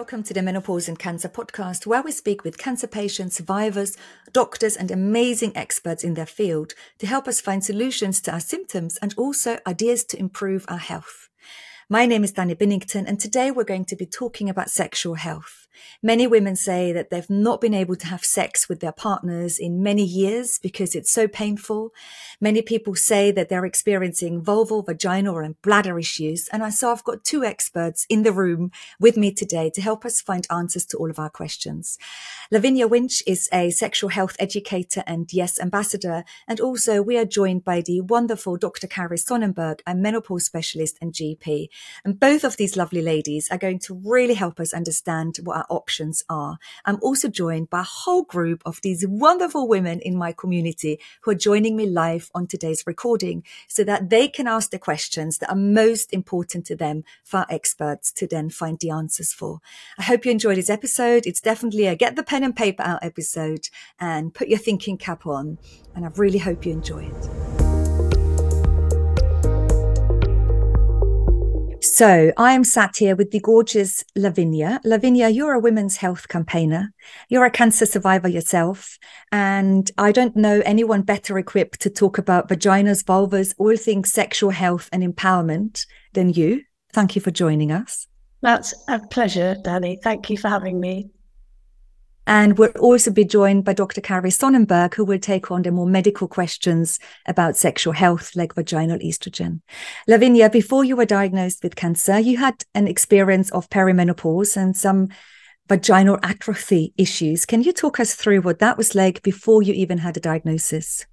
Welcome to the Menopause and Cancer podcast, where we speak with cancer patients, survivors, doctors, and amazing experts in their field to help us find solutions to our symptoms and also ideas to improve our health. My name is Dani Binnington, and today we're going to be talking about sexual health. Many women say that they've not been able to have sex with their partners in many years because it's so painful. Many people say that they're experiencing vulval, vaginal, and bladder issues. And I so I've got two experts in the room with me today to help us find answers to all of our questions. Lavinia Winch is a sexual health educator and Yes ambassador. And also we are joined by the wonderful Dr. Carys Sonnenberg, a menopause specialist and GP. And both of these lovely ladies are going to really help us understand what our options are. I'm also joined by a whole group of these wonderful women in my community who are joining me live on today's recording so that they can ask the questions that are most important to them for our experts to then find the answers for. I hope you enjoyed this episode. It's definitely a get the pen and paper out episode and put your thinking cap on. And I really hope you enjoy it. So I am sat here with the gorgeous Lavinia. Lavinia, you're a women's health campaigner. You're a cancer survivor yourself. And I don't know anyone better equipped to talk about vaginas, vulvas, all things sexual health and empowerment than you. Thank you for joining us. That's a pleasure, Dani. Thank you for having me. And we'll also be joined by Dr. Carys Sonnenberg, who will take on the more medical questions about sexual health, like vaginal estrogen. Lavinia, before you were diagnosed with cancer, you had an experience of perimenopause and some vaginal atrophy issues. Can you talk us through what that was like before you even had a diagnosis?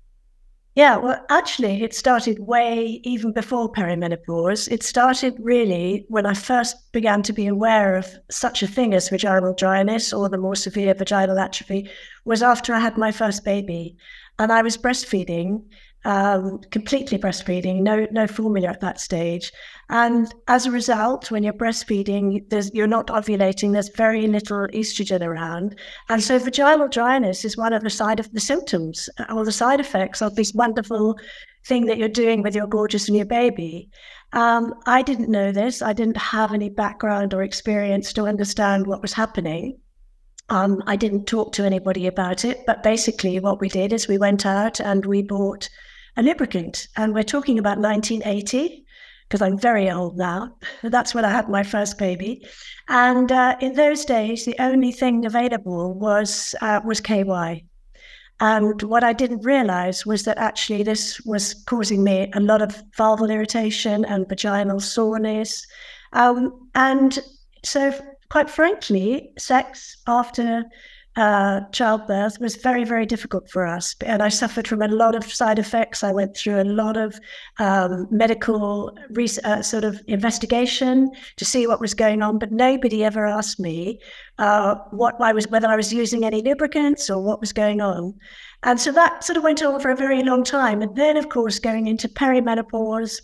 Yeah, well, actually, it started way even before perimenopause. It started really when I first began to be aware of such a thing as vaginal dryness or the more severe vaginal atrophy was after I had my first baby. And I was breastfeeding um, completely breastfeeding, no no formula at that stage. And as a result, when you're breastfeeding, there's, you're not ovulating. There's very little estrogen around, and so vaginal dryness is one of the side of the symptoms or the side effects of this wonderful thing that you're doing with your gorgeous new baby. Um, I didn't know this. I didn't have any background or experience to understand what was happening. Um, I didn't talk to anybody about it, but basically, what we did is we went out and we bought a lubricant. And we're talking about 1980 because I'm very old now. That's when I had my first baby. And uh, in those days, the only thing available was uh, was KY. And what I didn't realize was that actually this was causing me a lot of vulval irritation and vaginal soreness. Um, and so, quite frankly, sex after uh, childbirth was very, very difficult for us. And I suffered from a lot of side effects. I went through a lot of um, medical uh, sort of investigation to see what was going on, but nobody ever asked me uh, what I was, whether I was using any lubricants or what was going on. And so that sort of went on for a very long time. And then, of course, going into perimenopause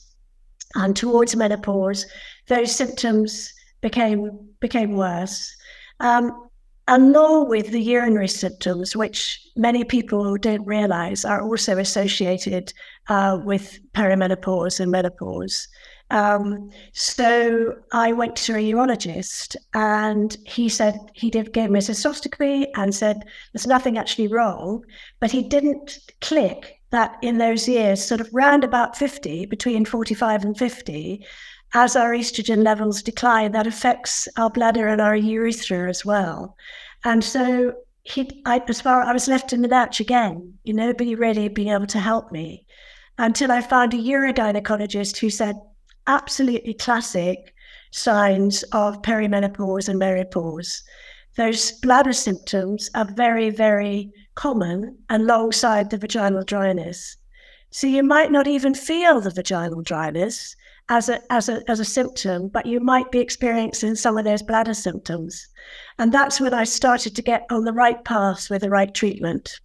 and towards menopause, those symptoms became became worse. Um, along with the urinary symptoms, which many people don't realize are also associated uh, with perimenopause and menopause. Um, so I went to a urologist and he said he did give me a cystoscopy and said there's nothing actually wrong, but he didn't click that in those years, sort of round about 50, between 45 and 50, as our estrogen levels decline, that affects our bladder and our urethra as well. And so he, I, as far I was left in the lurch again, you know, nobody really being able to help me until I found a urogynecologist who said absolutely classic signs of perimenopause and menopause. Those bladder symptoms are very, very common alongside the vaginal dryness. So you might not even feel the vaginal dryness, as a as a as a symptom, but you might be experiencing some of those bladder symptoms. And that's when I started to get on the right path with the right treatment.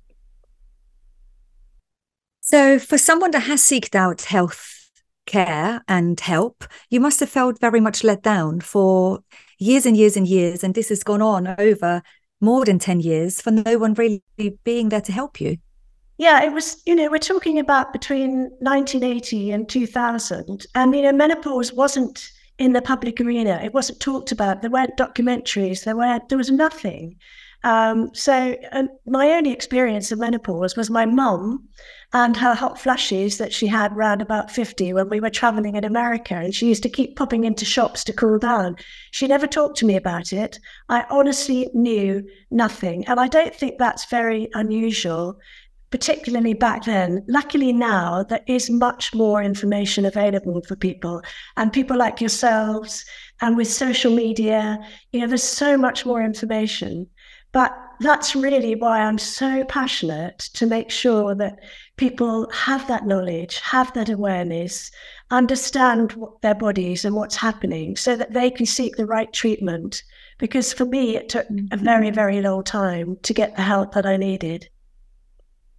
So, for someone that has seeked out health care and help, you must have felt very much let down for years and years and years. And this has gone on over more than 10 years for no one really being there to help you. Yeah, it was, you know, we're talking about between 1980 and 2000. And, you know, menopause wasn't in the public arena. It wasn't talked about. There weren't documentaries. There were there was nothing. Um, so my only experience of menopause was my mum and her hot flashes that she had round about 50 when we were traveling in America. And she used to keep popping into shops to cool down. She never talked to me about it. I honestly knew nothing. And I don't think that's very unusual particularly back then. Luckily, now there is much more information available for people, and people like yourselves, and with social media, you know, there's so much more information. But that's really why I'm so passionate to make sure that people have that knowledge, have that awareness, understand what their bodies and what's happening so that they can seek the right treatment. Because for me, it took a mm-hmm. very, very long time to get the help that I needed.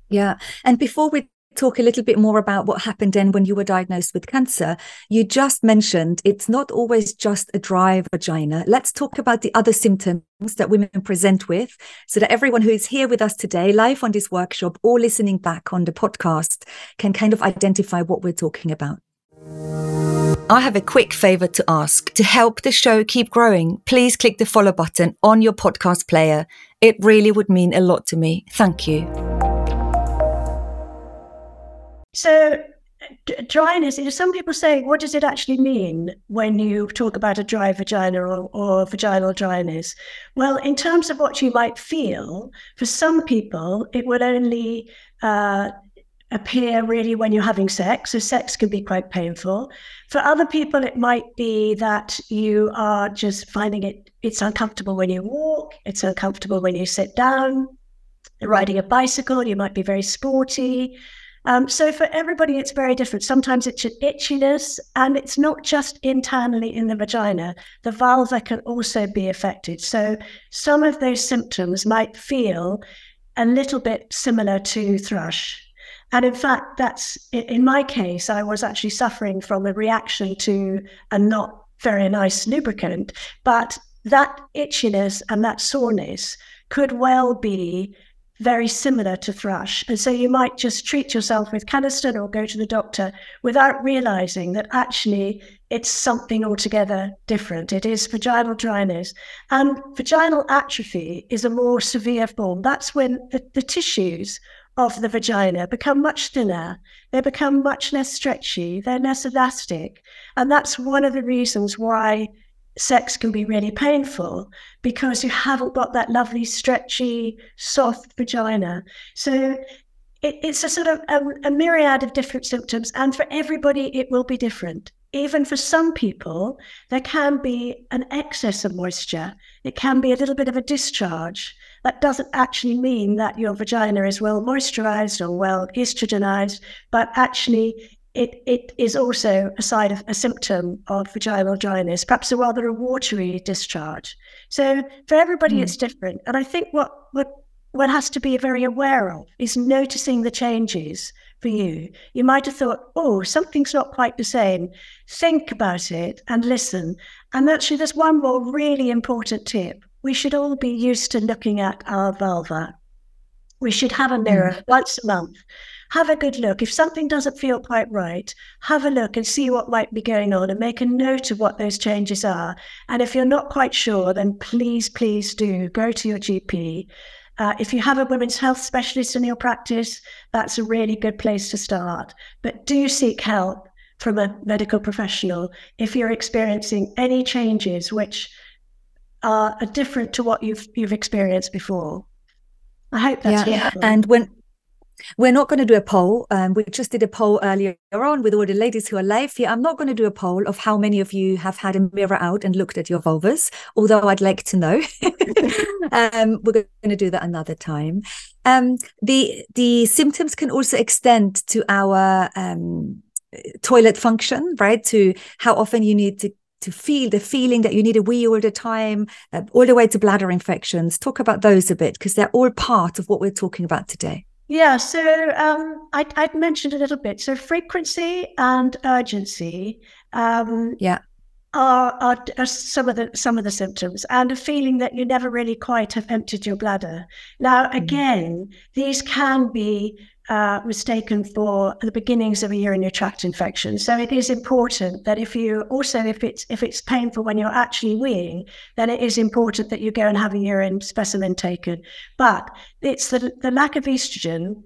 Yeah. And before we talk a little bit more about what happened then when you were diagnosed with cancer, you just mentioned it's not always just a dry vagina. Let's talk about the other symptoms that women present with so that everyone who is here with us today, live on this workshop or listening back on the podcast, can kind of identify what we're talking about. I have a quick favor to ask. To help the show keep growing, please click the follow button on your podcast player. It really would mean a lot to me. Thank you. So, dryness, some people say, what does it actually mean when you talk about a dry vagina or, or vaginal dryness? Well, in terms of what you might feel, for some people, it would only uh, appear really when you're having sex. So, sex can be quite painful. For other people, it might be that you are just finding it, it's uncomfortable when you walk, it's uncomfortable when you sit down. Riding a bicycle, you might be very sporty. Um, so for everybody, it's very different. Sometimes it's an itchiness, and it's not just internally in the vagina. The vulva can also be affected. So some of those symptoms might feel a little bit similar to thrush. And in fact, that's in my case, I was actually suffering from a reaction to a not very nice lubricant, but that itchiness and that soreness could well be very similar to thrush. And so you might just treat yourself with Canesten or go to the doctor without realizing that actually it's something altogether different. It is vaginal dryness. And vaginal atrophy is a more severe form. That's when the, the tissues of the vagina become much thinner, they become much less stretchy, they're less elastic. And that's one of the reasons why sex can be really painful because you haven't got that lovely, stretchy, soft vagina. So it, it's a sort of a, a myriad of different symptoms, and for everybody, it will be different. Even for some people, there can be an excess of moisture. It can be a little bit of a discharge. That doesn't actually mean that your vagina is well moisturized or well estrogenized, but actually it, it is also a side of a symptom of vaginal dryness, perhaps a rather a watery discharge. So for everybody, mm. it's different. And I think what, what one has to be very aware of is noticing the changes for you. You might have thought, oh, something's not quite the same. Think about it and listen. And actually, there's one more really important tip. We should all be used to looking at our vulva. We should have a mirror mm. once a month have a good look. If something doesn't feel quite right, have a look and see what might be going on and make a note of what those changes are. And if you're not quite sure, then please, please do go to your GP. Uh, if you have a women's health specialist in your practice, that's a really good place to start. But do seek help from a medical professional if you're experiencing any changes which are different to what you've you've experienced before. I hope that's yeah. And when we're not going to do a poll. Um, we just did a poll earlier on with all the ladies who are live here. I'm not going to do a poll of how many of you have had a mirror out and looked at your vulvas, although I'd like to know. um, we're going to do that another time. Um, the the symptoms can also extend to our um, toilet function, right? To how often you need to to feel the feeling that you need a wee all the time, uh, all the way to bladder infections. Talk about those a bit because they're all part of what we're talking about today. Yeah, so um, I, would mentioned a little bit. So frequency and urgency. Um, yeah. Are, are, are, some of the some of the symptoms and a feeling that you never really quite have emptied your bladder. Now, mm. again, mm. these can be uh, mistaken for the beginnings of a urinary tract infection. So it is important that if you also if it's if it's painful when you're actually weeing, then it is important that you go and have a urine specimen taken. But it's the the lack of estrogen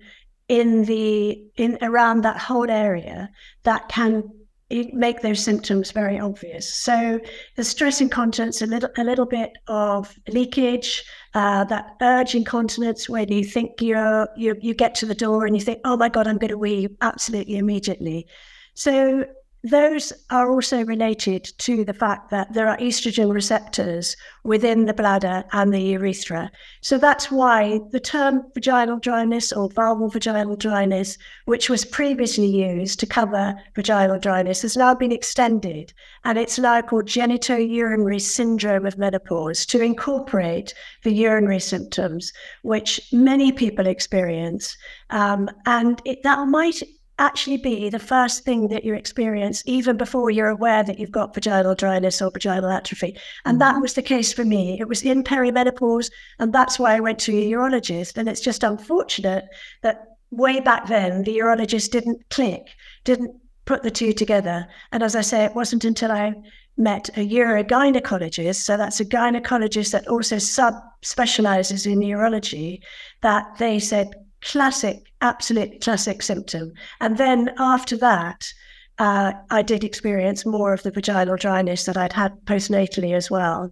in the in around that whole area that can make those symptoms very obvious. So the stress incontinence, a little a little bit of leakage, uh, that urge incontinence when you think you're you you get to the door and you think, oh my god, I'm going to wee absolutely immediately. So those are also related to the fact that there are estrogen receptors within the bladder and the urethra. So that's why the term vaginal dryness or vulval vaginal dryness, which was previously used to cover vaginal dryness, has now been extended. And it's now called genitourinary syndrome of menopause to incorporate the urinary symptoms, which many people experience. Um, and it, that might actually be the first thing that you experience even before you're aware that you've got vaginal dryness or vaginal atrophy. And that mm-hmm. was the case for me. It was in perimenopause, and that's why I went to a urologist. And it's just unfortunate that way back then the urologist didn't click, didn't put the two together. And as I say, it wasn't until I met a urogynecologist, so that's a gynecologist that also sub specializes in urology, that they said, classic, absolute classic symptom. And then after that, uh, I did experience more of the vaginal dryness that I'd had postnatally as well.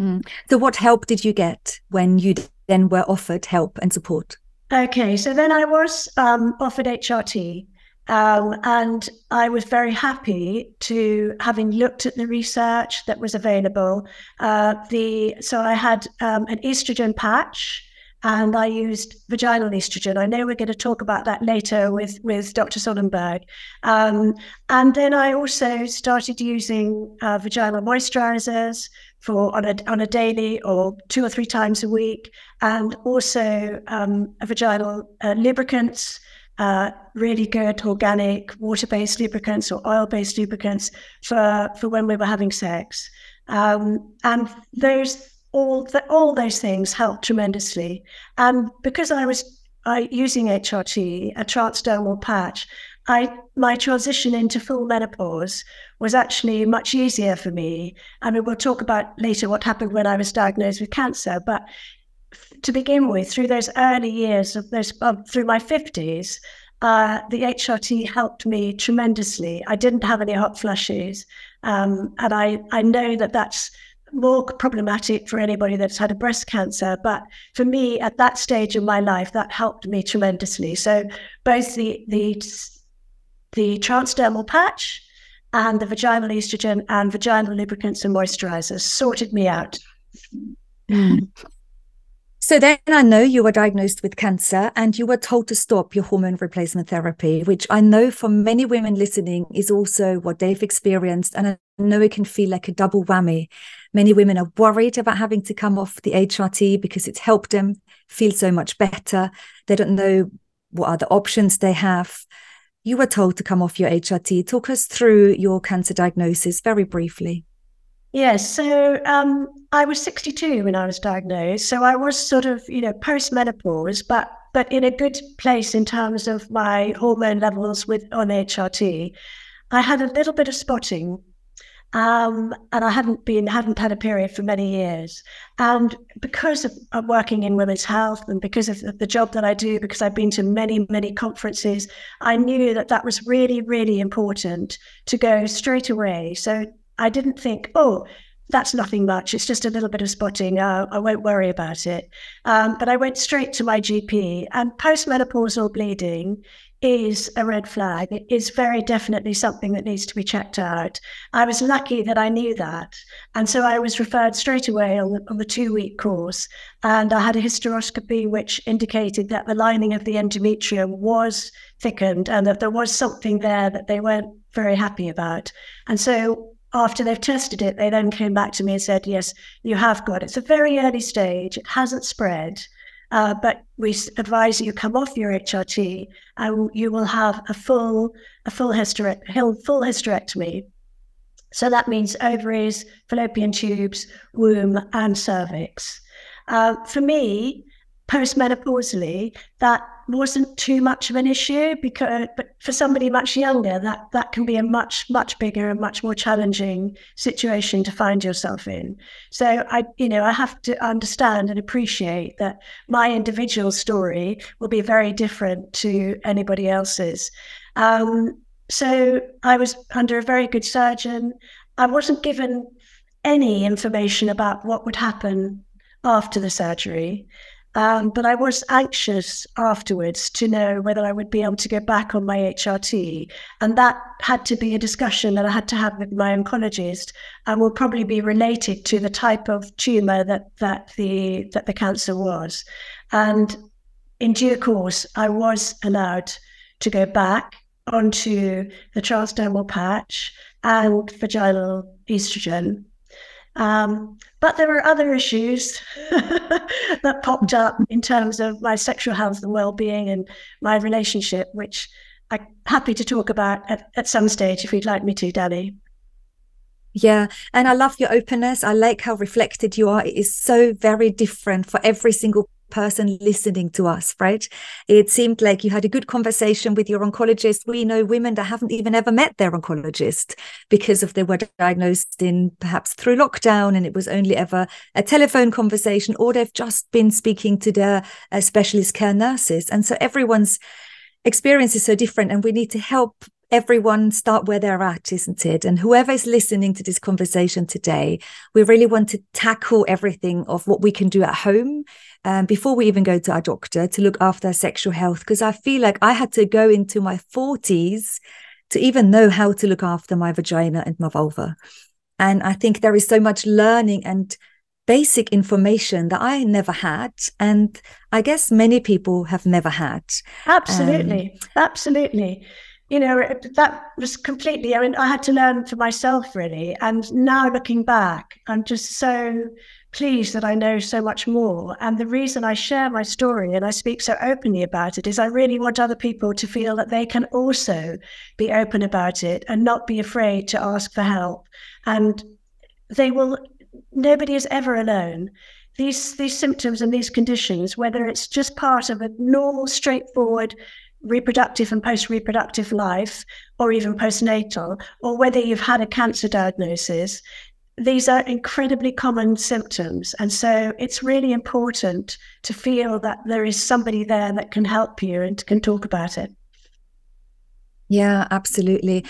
Mm. So, what help did you get when you then were offered help and support? Okay, so then I was um, offered HRT. Um, and I was very happy to having looked at the research that was available. Uh, the so I had um, an estrogen patch, and I used vaginal estrogen. I know we're going to talk about that later with, with Dr. Sonnenberg. Um, and then I also started using uh, vaginal moisturizers for on a, on a daily or two or three times a week, and also um, vaginal uh, lubricants. Uh, really good organic water-based lubricants or oil-based lubricants for, for when we were having sex. Um, and those all the, all those things helped tremendously. And because I was I, using HRT, a transdermal patch, I my transition into full menopause was actually much easier for me. I mean, we'll talk about later what happened when I was diagnosed with cancer, but to begin with, through those early years of those um, through my fifties, uh, the HRT helped me tremendously. I didn't have any hot flushes, um, and I I know that that's more problematic for anybody that's had a breast cancer. But for me, at that stage in my life, that helped me tremendously. So both the the the transdermal patch and the vaginal estrogen and vaginal lubricants and moisturizers sorted me out. Mm. So then I know you were diagnosed with cancer and you were told to stop your hormone replacement therapy, which I know for many women listening is also what they've experienced. And I know it can feel like a double whammy. Many women are worried about having to come off the HRT because it's helped them feel so much better. They don't know what other options they have. You were told to come off your HRT. Talk us through your cancer diagnosis very briefly. Yes. So um, I was 62 when I was diagnosed. So I was sort of, you know, post menopause, but but in a good place in terms of my hormone levels with on HRT. I had a little bit of spotting, um, and I hadn't been hadn't had a period for many years. And because of, of working in women's health and because of the, the job that I do, because I've been to many many conferences, I knew that that was really really important to go straight away. So I didn't think, oh, that's nothing much. It's just a little bit of spotting. Uh, I won't worry about it. Um, but I went straight to my GP. And postmenopausal bleeding is a red flag. It is very definitely something that needs to be checked out. I was lucky that I knew that. And so I was referred straight away on the, on the two week course. And I had a hysteroscopy, which indicated that the lining of the endometrium was thickened and that there was something there that they weren't very happy about. And so after they've tested it, they then came back to me and said, Yes, you have got it. It's a very early stage, it hasn't spread. Uh, but we advise you come off your HRT and you will have a full a full, hysterect- full hysterectomy. So that means ovaries, fallopian tubes, womb, and cervix. Uh, for me, postmenopausally, that wasn't too much of an issue because but for somebody much younger that that can be a much much bigger and much more challenging situation to find yourself in. So i you know i have to understand and appreciate that my individual story will be very different to anybody else's. Um, so i was under a very good surgeon. I wasn't given any information about what would happen after the surgery um, but I was anxious afterwards to know whether I would be able to go back on my HRT. And that had to be a discussion that I had to have with my oncologist and will probably be related to the type of tumor that, that, the, that the cancer was. And in due course, I was allowed to go back onto the transdermal patch and vaginal estrogen. Um, but there were other issues that popped up in terms of my sexual health and well-being and my relationship, which I'm happy to talk about at, at some stage if you'd like me to, Dani. Yeah. And I love your openness. I like how reflected you are. It is so very different for every single person listening to us, right? It seemed like you had a good conversation with your oncologist. We know women that haven't even ever met their oncologist because of they were diagnosed in perhaps through lockdown and it was only ever a telephone conversation or they've just been speaking to their uh, specialist care nurses. And so everyone's experience is so different and we need to help everyone start where they're at, isn't it? And whoever is listening to this conversation today, we really want to tackle everything of what we can do at home um, before we even go to our doctor to look after our sexual health. Because I feel like I had to go into my 40s to even know how to look after my vagina and my vulva. And I think there is so much learning and basic information that I never had. And I guess many people have never had. Absolutely. Um, Absolutely you know, that was completely, I mean, I had to learn for myself really. And now looking back, I'm just so pleased that I know so much more. And the reason I share my story and I speak so openly about it is I really want other people to feel that they can also be open about it and not be afraid to ask for help. And they will, nobody is ever alone. These, these symptoms and these conditions, whether it's just part of a normal, straightforward reproductive and post reproductive life, or even postnatal, or whether you've had a cancer diagnosis, these are incredibly common symptoms. And so it's really important to feel that there is somebody there that can help you and can talk about it. Yeah, absolutely.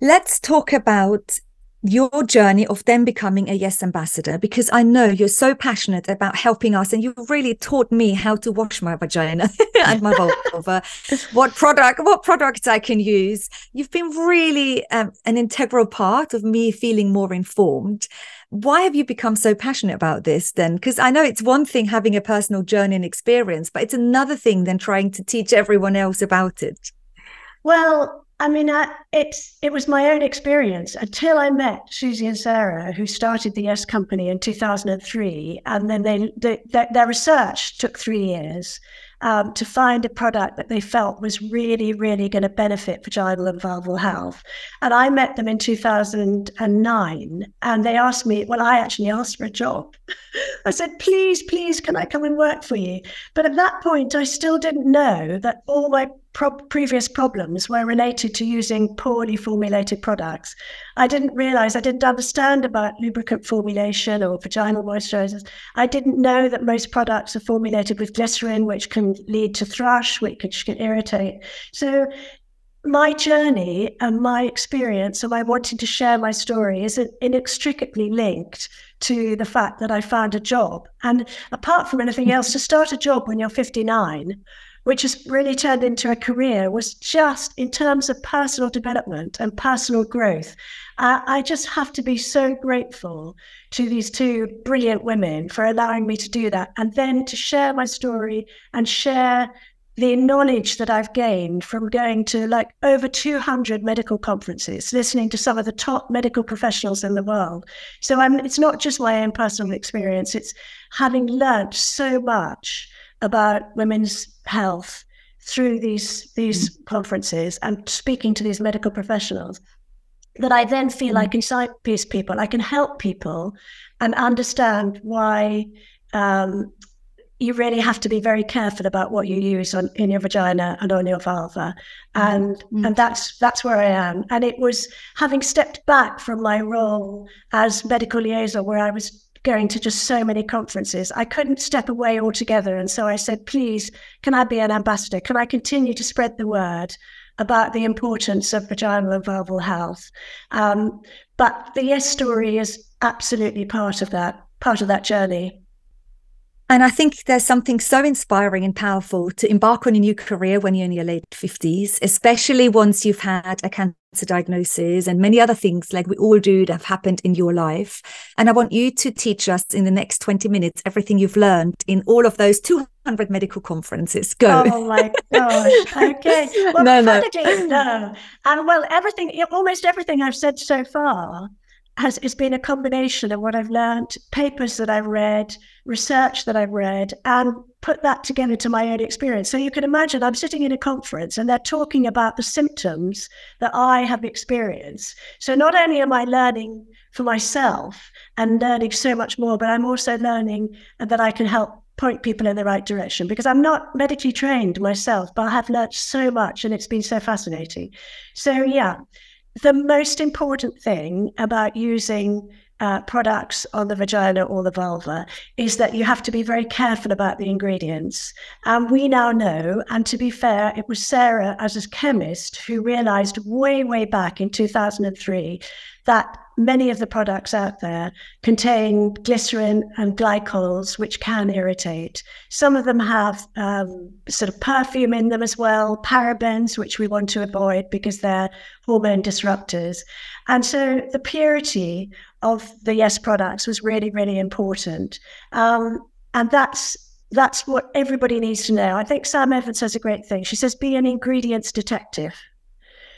Let's talk about your journey of then becoming a yes ambassador because i know you're so passionate about helping us and you really taught me how to wash my vagina and my vulva. What product what products i can use. You've been really um, an integral part of me feeling more informed. Why have you become so passionate about this then? Because i know it's one thing having a personal journey and experience but it's another thing than trying to teach everyone else about it. Well I mean, I, it's it was my own experience until I met Susie and Sarah, who started the Yes Company in 2003, and then they, they their, their research took three years, um, to find a product that they felt was really, really going to benefit vaginal and vulval health. And I met them in 2009 and they asked me, well, I actually asked for a job. I said, please, please, can I come and work for you? But at that point, I still didn't know that all my pro- previous problems were related to using poorly formulated products. I didn't realize, I didn't understand about lubricant formulation or vaginal moisturizers. I didn't know that most products are formulated with glycerin, which can lead to thrush, which can irritate. So my journey and my experience and my wanting to share my story is inextricably linked to the fact that I found a job. And apart from anything else, to start a job when you're 59 which has really turned into a career, was just in terms of personal development and personal growth. Uh, I just have to be so grateful to these two brilliant women for allowing me to do that and then to share my story and share the knowledge that I've gained from going to like over 200 medical conferences, listening to some of the top medical professionals in the world. So I'm, it's not just my own personal experience, it's having learned so much about women's health through these these mm-hmm. conferences and speaking to these medical professionals that I then feel. I can signpost people, I can help people and understand why um, you really have to be very careful about what you use on in your vagina and on your vulva and mm-hmm. and that's that's where i am and it was having stepped back from my role as medical liaison where i was going to just so many conferences. I couldn't step away altogether. And so i said please can i be an ambassador? Can i continue to spread the word about the importance of vaginal and vulval health? Um, but the yes story is absolutely part of that part of that journey and I think there's something so inspiring and powerful to embark on a new career when you're in your late 50s, especially once you've had a cancer diagnosis and many other things like we all do that have happened in your life. And I want you to teach us in the next 20 minutes everything you've learned in all of those 200 medical conferences. Go. Oh my gosh. Okay. Well, no, no. no. And well, everything, almost everything I've said so far has it's been a combination of what I've learned, papers that I've read, research that I've read, and put that together to my own experience. So you can imagine I'm sitting in a conference and they're talking about the symptoms that I have experienced. So not only am I learning for myself and learning so much more, but I'm also learning that I can help point people in the right direction because I'm not medically trained myself, but I have learned so much and it's been so fascinating. So yeah, the most important thing about using uh, products on the vagina or the vulva is that you have to be very careful about the ingredients. And we now know, and to be fair, it was Sarah as a chemist who realized way, way back in 2003 that many of the products out there contain glycerin and glycols, which can irritate. Some of them have um, sort of perfume in them as well, parabens, which we want to avoid because they're hormone disruptors. And so the purity of the Yes products was really, really important. Um, and that's that's what everybody needs to know. I think Sam Evans says a great thing. She says, "Be an ingredients detective."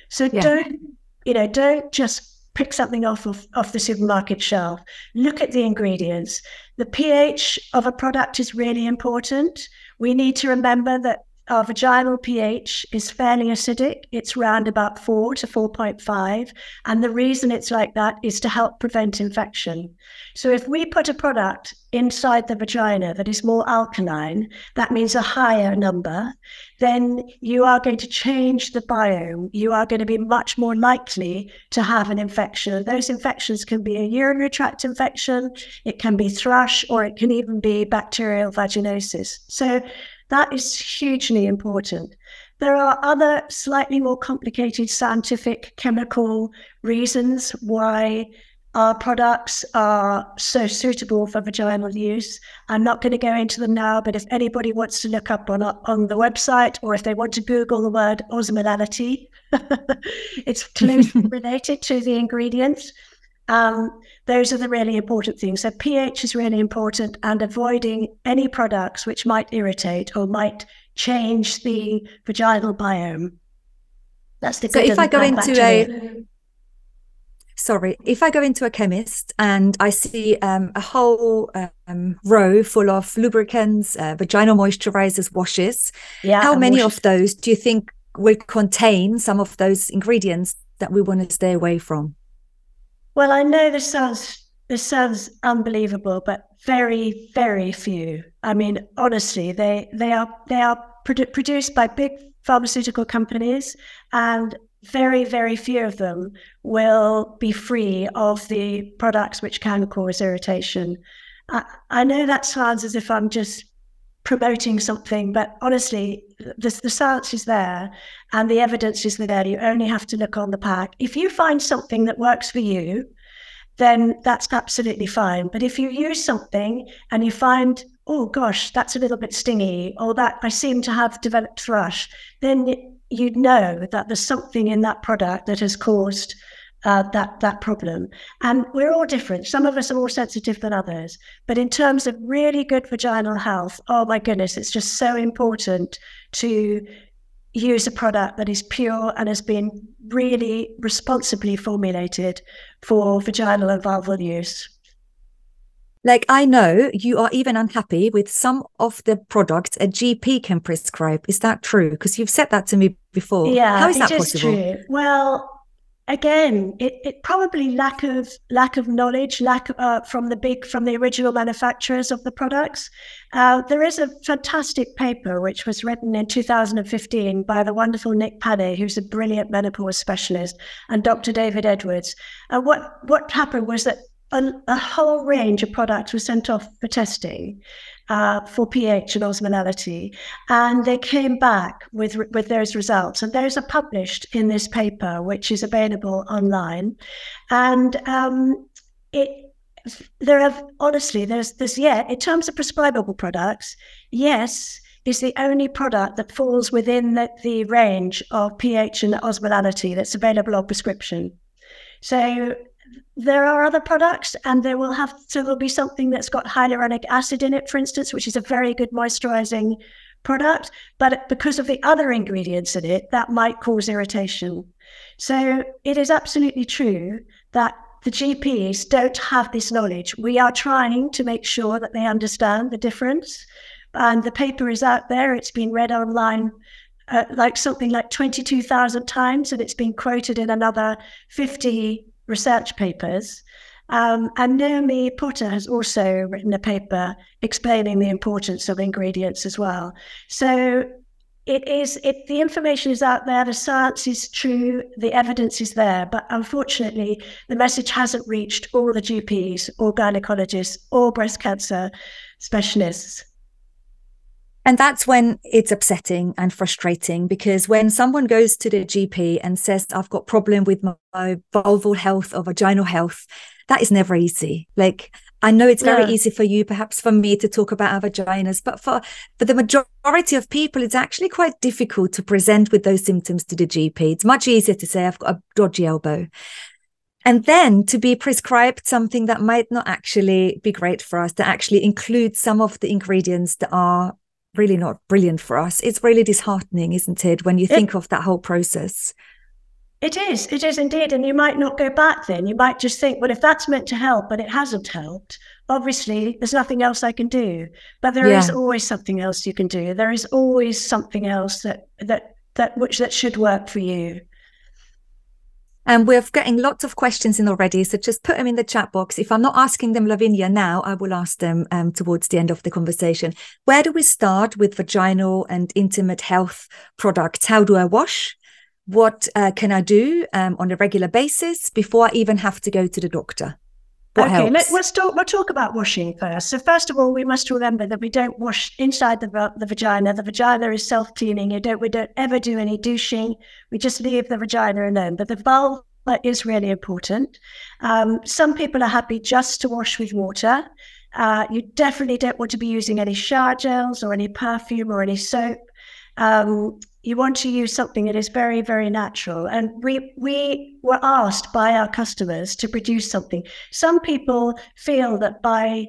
So yeah. don't you know? Don't just pick something off of off the supermarket shelf. Look at the ingredients. The pH of a product is really important. We need to remember that our vaginal pH is fairly acidic. It's around about 4 to 4.5. And the reason it's like that is to help prevent infection. So if we put a product inside the vagina that is more alkaline, that means a higher number, then you are going to change the biome. You are going to be much more likely to have an infection. Those infections can be a urinary tract infection, it can be thrush, or it can even be bacterial vaginosis. So that is hugely important. There are other slightly more complicated scientific chemical reasons why our products are so suitable for vaginal use. I'm not going to go into them now, but if anybody wants to look up on, on the website or if they want to Google the word osmolality, it's closely related to the ingredients. Um, those are the really important things. So pH is really important, and avoiding any products which might irritate or might change the vaginal biome. That's the. So if I go into a sorry, if I go into a chemist and I see um, a whole um, row full of lubricants, uh, vaginal moisturizers, washes, yeah, how many washes. of those do you think will contain some of those ingredients that we want to stay away from? Well, I know this sounds this sounds unbelievable, but very, very few. I mean, honestly, they they are they are produ- produced by big pharmaceutical companies, and very, very few of them will be free of the products which can cause irritation. I, I know that sounds as if I'm just promoting something, but honestly, the, the science is there and the evidence is there. You only have to look on the pack. If you find something that works for you, then that's absolutely fine. But if you use something and you find oh gosh, that's a little bit stingy, or that I seem to have developed thrush, then you'd know that there's something in that product that has caused uh, that that problem. And we're all different. Some of us are more sensitive than others. But in terms of really good vaginal health, oh my goodness, it's just so important to use a product that is pure and has been really responsibly formulated for vaginal and vulval use. Like I know you are even unhappy with some of the products a GP can prescribe. Is that true? Because you've said that to me before. Yeah, how is that is possible? True. Well, again, it, it probably lack of lack of knowledge, lack uh, from the big from the original manufacturers of the products. Uh, there is a fantastic paper which was written in 2015 by the wonderful Nick Panay, who's a brilliant menopause specialist, and Dr. David Edwards. And what what happened was that a, a whole range of products were sent off for testing uh, for pH and osmolality, and they came back with with those results, and those are published in this paper, which is available online, and um, it. There are honestly, there's this yeah. In terms of prescribable products, yes, is the only product that falls within the, the range of pH and osmolality that's available on prescription. So there are other products and there will have so there'll be something that's got hyaluronic acid in it for instance which is a very good moisturizing product. But because of the other ingredients in it that might cause irritation. So it is absolutely true that the gps don't have this knowledge. We are trying to make sure that they understand the difference. And the paper is out there. It's been read online uh, like something like 22,000 times and it's been quoted in another 50 research papers. Um, and Naomi Potter has also written a paper explaining the importance of ingredients as well. So it is it the information is out there, the science is true, the evidence is there, but unfortunately the message hasn't reached all the GPs or gynecologists or breast cancer specialists. And that's when it's upsetting and frustrating because when someone goes to the GP and says, I've got problem with my, vulval health or vaginal health, that is never easy. Like I know it's very yeah. easy for you, perhaps for me to talk about our vaginas, but for for the majority of people, it's actually quite difficult to present with those symptoms to the GP. It's much easier to say I've got a dodgy elbow. And then to be prescribed something that might not actually be great for us, to actually include some of the ingredients that are really not brilliant for us. It's really disheartening, isn't it, when you think it, of that whole process? It is. It is indeed. And you might not go back then. You might just think, well, if that's meant to help but it hasn't helped, obviously there's nothing else I can do. But there yeah. is always something else you can do. There is always something else that that that which that should work for you. And we're getting lots of questions in already. So just put them in the chat box. If I'm not asking them Lavinia now, I will ask them um, towards the end of the conversation. Where do we start with vaginal and intimate health products? How do I wash? What uh, can I do um, on a regular basis before I even have to go to the doctor? What okay, let, us talk. We'll talk about washing first. So first of all, we must remember that we don't wash inside the the vagina. The vagina is self cleaning. You don't. We don't ever do any douching. We just leave the vagina alone. But the vulva is really important. Um, some people are happy just to wash with water. Uh, you definitely don't want to be using any shower gels or any perfume or any soap. Um, you want to use something that is very, very natural. And we we were asked by our customers to produce something. Some people feel that by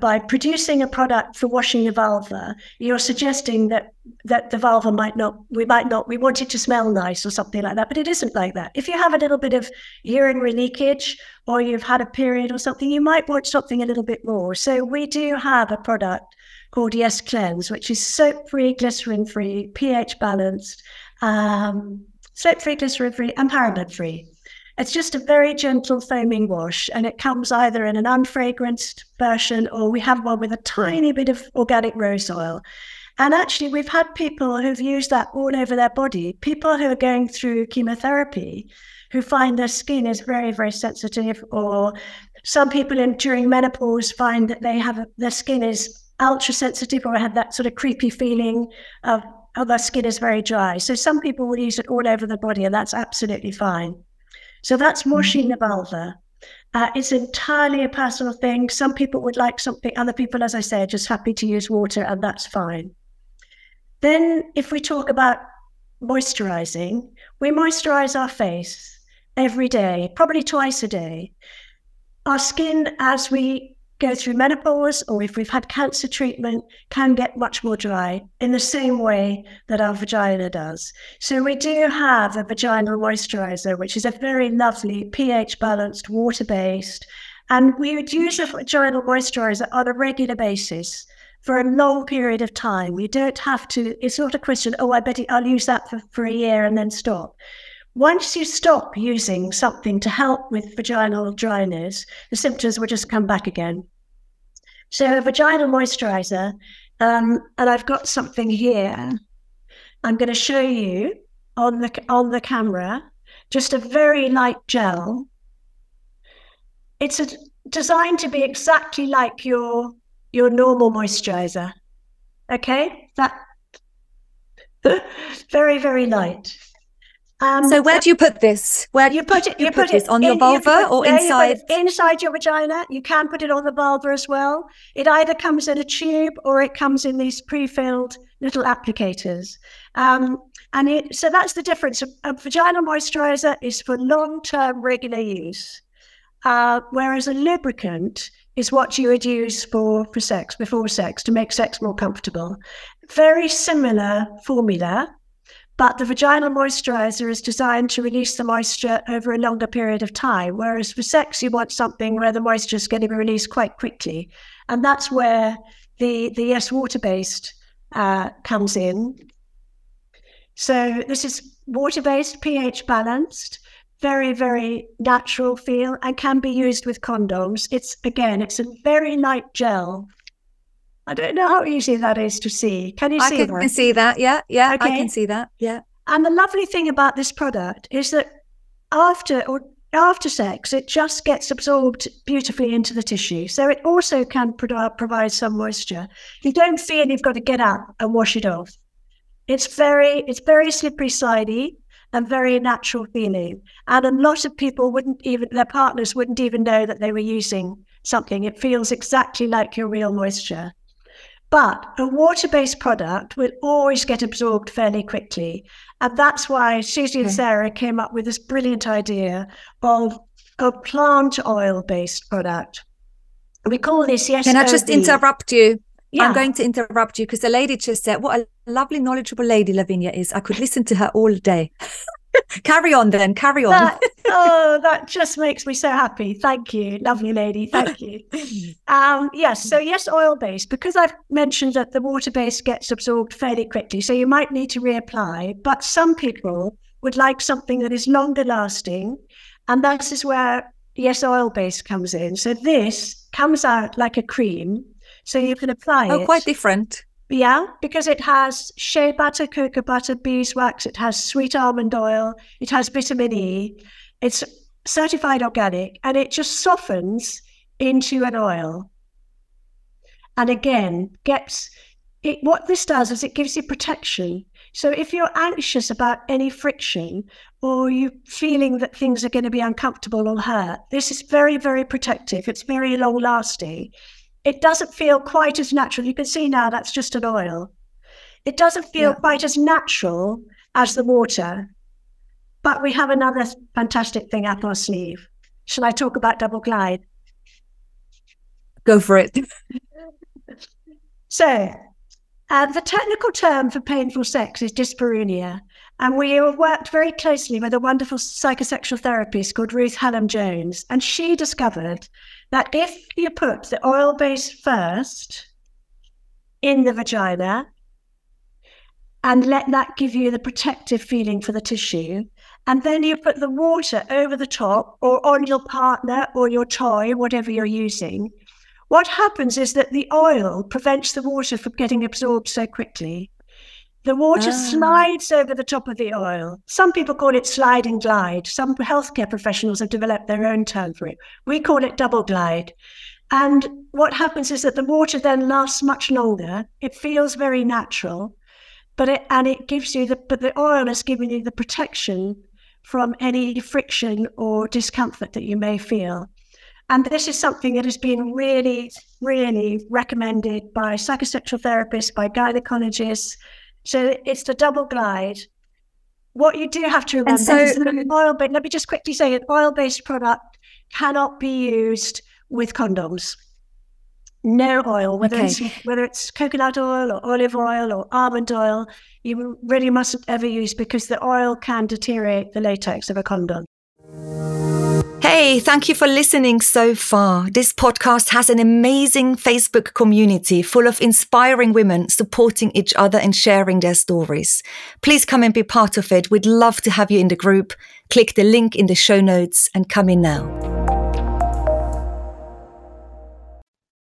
by producing a product for washing the vulva, you're suggesting that that the vulva might not, we might not, we want it to smell nice or something like that, but it isn't like that. If you have a little bit of urinary leakage or you've had a period or something, you might want something a little bit more. So we do have a product called Yes Cleanse, which is soap free, glycerin free, pH balanced, um, soap free, glycerin free, and paraben free. It's just a very gentle foaming wash, and it comes either in an unfragranced version or we have one with a tiny bit of organic rose oil. And actually, we've had people who've used that all over their body, people who are going through chemotherapy who find their skin is very, very sensitive, or some people in, during menopause find that they have their skin is ultra sensitive or have that sort of creepy feeling of oh their skin is very dry. So some people will use it all over the body and that's absolutely fine. So that's mm-hmm. the vulva. Uh, it's entirely a personal thing. Some people would like something, other people, as I say, are just happy to use water, and that's fine. Then, if we talk about moisturizing, we moisturize our face every day, probably twice a day. Our skin, as we go through menopause or if we've had cancer treatment, can get much more dry in the same way that our vagina does. So we do have a vaginal moisturizer, which is a very lovely pH balanced, water based. And we would use a vaginal moisturizer on a regular basis for a long period of time. You don't have to, it's not a question, oh, I bet I'll use that for, for a year and then stop. Once you stop using something to help with vaginal dryness, the symptoms will just come back again. So, a vaginal moisturizer, um, and I've got something here. I'm going to show you on the on the camera, just a very light gel. It's a, designed to be exactly like your your normal moisturizer. Okay, that very very light. Um, so where do you put this? Where you put it? You, you put, put it on in, your vulva you put, or inside? You inside your vagina. You can put it on the vulva as well. It either comes in a tube or it comes in these pre-filled little applicators. Um, and it, so that's the difference. A, a vaginal moisturizer is for long-term regular use, uh, whereas a lubricant is what you would use for, for sex, before sex, to make sex more comfortable. Very similar formula, but the vaginal moisturizer is designed to release the moisture over a longer period of time. Whereas for sex, you want something where the moisture is going to be released quite quickly. And that's where the, the Yes water based uh, comes in. So this is water based, pH balanced, very, very natural feel, and can be used with condoms. It's again, it's a very light gel I don't know how easy that is to see. Can you see I can see that. Yeah, yeah, okay. I can see that. Yeah. And the lovely thing about this product is that after or after sex, it just gets absorbed beautifully into the tissue. So it also can pro- provide some moisture. You don't feel you've got to get up and wash it off. It's very, it's very slippery sidey and very natural feeling. And a lot of people wouldn't even, their partners wouldn't even know that they were using something. It feels exactly like your real moisture. But a water based product will always get absorbed fairly quickly. And that's why Susie and Sarah came up with this brilliant idea of a plant oil based product. We call this yes. Can I just interrupt you? Yeah. I'm going to interrupt you because the lady just said, What a lovely, knowledgeable lady Lavinia is. I could listen to her all day. carry on then, carry on. That, oh, that just makes me so happy. Thank you, lovely lady. Thank you. Um, yes, so yes, oil based, because I've mentioned that the water base gets absorbed fairly quickly, so you might need to reapply. But some people would like something that is longer lasting, and that is where yes, oil base comes in. So this comes out like a cream, so you can apply oh, it. Oh, quite different. Yeah, because it has shea butter, cocoa butter, beeswax, it has sweet almond oil, it has vitamin E, it's certified organic, and it just softens into an oil. And again, gets it, what this does is it gives you protection. So if you're anxious about any friction or you're feeling that things are going to be uncomfortable or hurt, this is very, very protective. It's very long lasting it doesn't feel quite as natural. You can see now that's just an oil. It doesn't feel yeah. quite as natural as the water. But we have another fantastic thing up our sleeve. Shall I talk about double glide? Go for it. so, uh, the technical term for painful sex is dyspareunia. And we have worked very closely with a wonderful psychosexual therapist called Ruth Hallam Jones. And she discovered that if you put the oil base first in the vagina and let that give you the protective feeling for the tissue, and then you put the water over the top or on your partner or your toy, whatever you're using, what happens is that the oil prevents the water from getting absorbed so quickly. The water ah. slides over the top of the oil. Some people call it slide and glide. Some healthcare professionals have developed their own term for it. We call it double glide. And what happens is that the water then lasts much longer. It feels very natural, but it and it gives you the but the oil is giving you the protection from any friction or discomfort that you may feel. And this is something that has been really, really recommended by psychosexual therapists, by gynecologists. So it's the double glide. What you do have to remember so, is that an oil based, let me just quickly say an oil based product cannot be used with condoms. No oil, whether okay. it's whether it's coconut oil or olive oil or almond oil, you really mustn't ever use because the oil can deteriorate the latex of a condom. Hey, thank you for listening so far. This podcast has an amazing Facebook community full of inspiring women supporting each other and sharing their stories. Please come and be part of it. We'd love to have you in the group. Click the link in the show notes and come in now.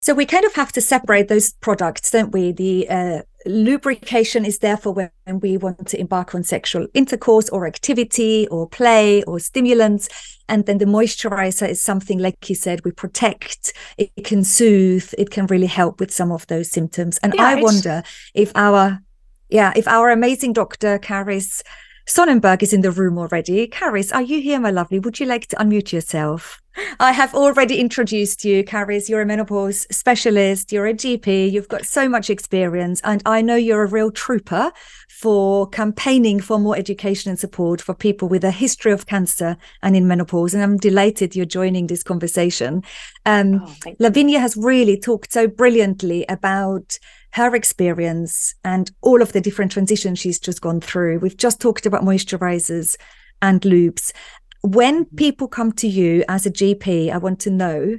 So we kind of have to separate those products, don't we? The uh, lubrication is therefore when we want to embark on sexual intercourse or activity or play or stimulants. And then the moisturizer is something, like you said, we protect, it can soothe, it can really help with some of those symptoms. And yeah, I wonder if our, yeah, if our amazing doctor, Carys Sonnenberg, is in the room already. Carys, are you here, my lovely? Would you like to unmute yourself? I have already introduced you, Carys. You're a menopause specialist, you're a GP, you've got so much experience, and I know you're a real trooper for campaigning for more education and support for people with a history of cancer and in menopause. And I'm delighted you're joining this conversation. Um, oh, Lavinia has really talked so brilliantly about her experience and all of the different transitions she's just gone through. We've just talked about moisturizers and lubes when mm-hmm. people come to you as a GP, I want to know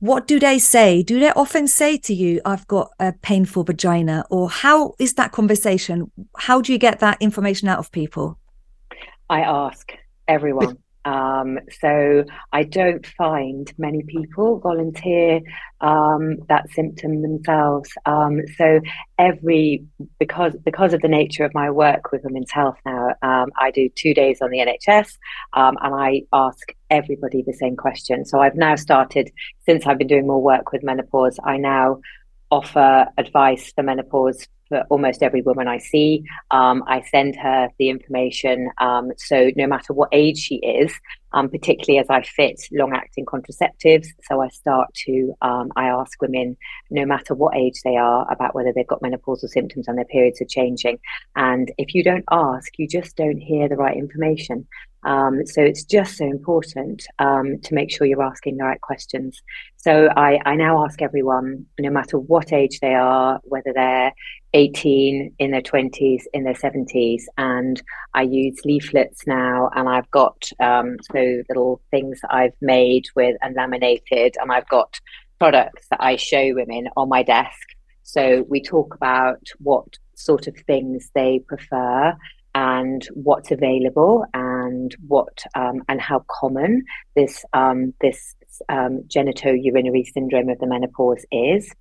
what do they say? Do they often say to you, I've got a painful vagina? Or how is that conversation? How do you get that information out of people? I ask everyone. Um, so I don't find many people volunteer um, that symptom themselves. Um, so every because because of the nature of my work with women's health now, um, I do two days on the NHS, um, and I ask everybody the same question. So I've now started since I've been doing more work with menopause. I now offer advice for menopause for almost every woman I see. Um, I send her the information. Um, so no matter what age she is, um, particularly as I fit long acting contraceptives. So I start to, um, I ask women, no matter what age they are, about whether they've got menopausal symptoms and their periods are changing. And if you don't ask, you just don't hear the right information. Um, so it's just so important um, to make sure you're asking the right questions. So I, I now ask everyone, no matter what age they are, whether they're 18, in their 20s, in their 70s, and I use leaflets now, and I've got um, so little things that I've made with and laminated, and I've got products that I show women on my desk. So we talk about what sort of things they prefer and what's available and what um, and how common this um, this um, genitourinary syndrome of the menopause is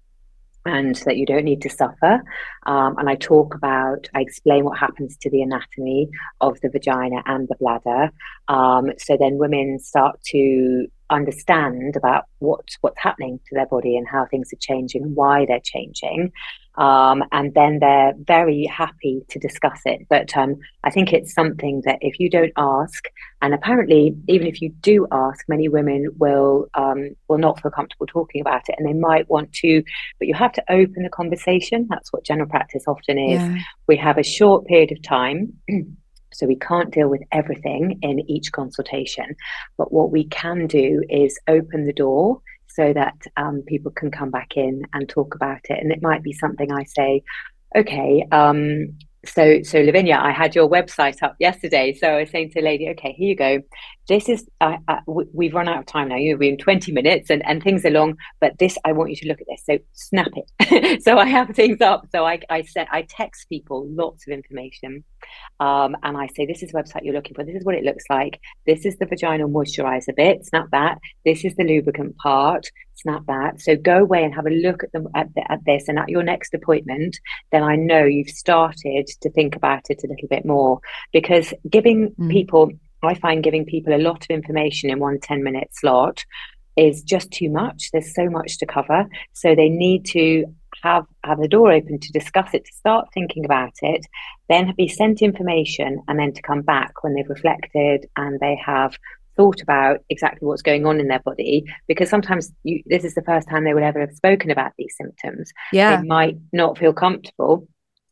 and that you don't need to suffer. Um, and I talk about, I explain what happens to the anatomy of the vagina and the bladder. Um, so then women start to understand about what what's happening to their body and how things are changing and why they're changing. Um, and then they're very happy to discuss it. But um, i think it's something that if you don't ask and apparently even if you do ask many women will um, will not feel comfortable talking about it and they might want to but you have to open the conversation. That's what general practice often is. Yeah. we have a short period of time So we can't deal with everything in each consultation. But what we can do is open the door so that um, people can come back in and talk about it. And it might be something I say, okay, um, so so Lavinia, I had your website up yesterday. So I was saying to the lady, okay, here you go. This is uh, uh, we've run out of time now. You're in 20 minutes, and and things are long. But this, I want you to look at this. So snap it. so I have things up. So I I said I text people lots of information, um, and I say this is the website you're looking for. This is what it looks like. This is the vaginal moisturizer bit. Snap that. This is the lubricant part snap that. So go away and have a look at them at, the, at this, and at your next appointment, then I know you've started to think about it a little bit more. Because giving mm. people, I find giving people a lot of information in one 10 minute slot is just too much. There's so much to cover. So they need to have have the door open to discuss it, to start thinking about it, then be sent information, and then to come back when they've reflected and they have thought about exactly what's going on in their body because sometimes you, this is the first time they would ever have spoken about these symptoms yeah they might not feel comfortable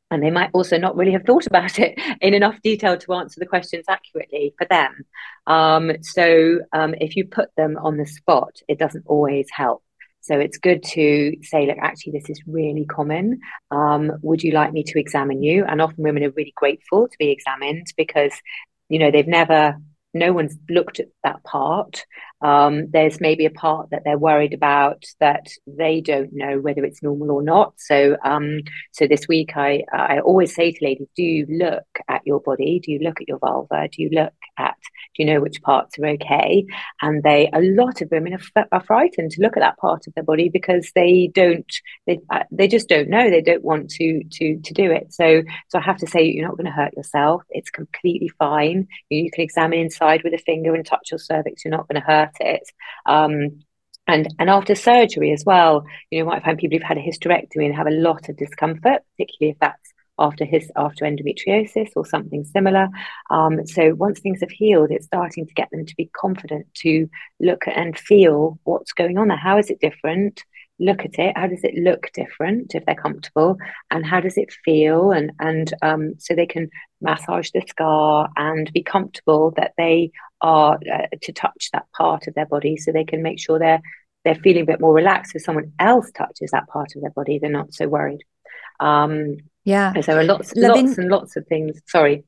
and they might also not really have thought about it in enough detail to answer the questions accurately for them um, so um, if you put them on the spot it doesn't always help so it's good to say, look, actually, this is really common. Um, would you like me to examine you? And often women are really grateful to be examined because, you know, they've never no one's looked at that part. Um, there's maybe a part that they're worried about that they don't know whether it's normal or not. So, um, so this week I I always say to ladies, do you look at your body? Do you look at your vulva? Do you look at do you know which parts are okay? And they a lot of women are, are frightened to look at that part of their body because they don't they uh, they just don't know. They don't want to to to do it. So so I have to say you're not going to hurt yourself. It's completely fine. You, you can examine inside with a finger and touch your cervix. You're not going to hurt it. Um, and and after surgery as well, you know, you might find people who've had a hysterectomy and have a lot of discomfort, particularly if that's after his after endometriosis or something similar. Um, so once things have healed, it's starting to get them to be confident to look and feel what's going on there. How is it different? Look at it. How does it look different if they're comfortable? And how does it feel? And and um, so they can massage the scar and be comfortable that they are uh, to touch that part of their body, so they can make sure they're they're feeling a bit more relaxed. If someone else touches that part of their body, they're not so worried. Um, yeah. So there are lots, Lavin- lots and lots of things. Sorry.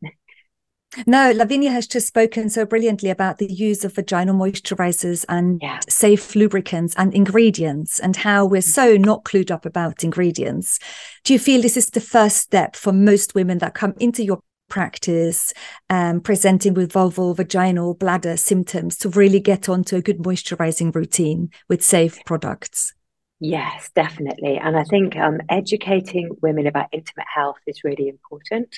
No, Lavinia has just spoken so brilliantly about the use of vaginal moisturizers and yeah. safe lubricants and ingredients and how we're so not clued up about ingredients. Do you feel this is the first step for most women that come into your practice um, presenting with vulval, vaginal, bladder symptoms to really get onto a good moisturizing routine with safe products? Yes, definitely. And I think um, educating women about intimate health is really important.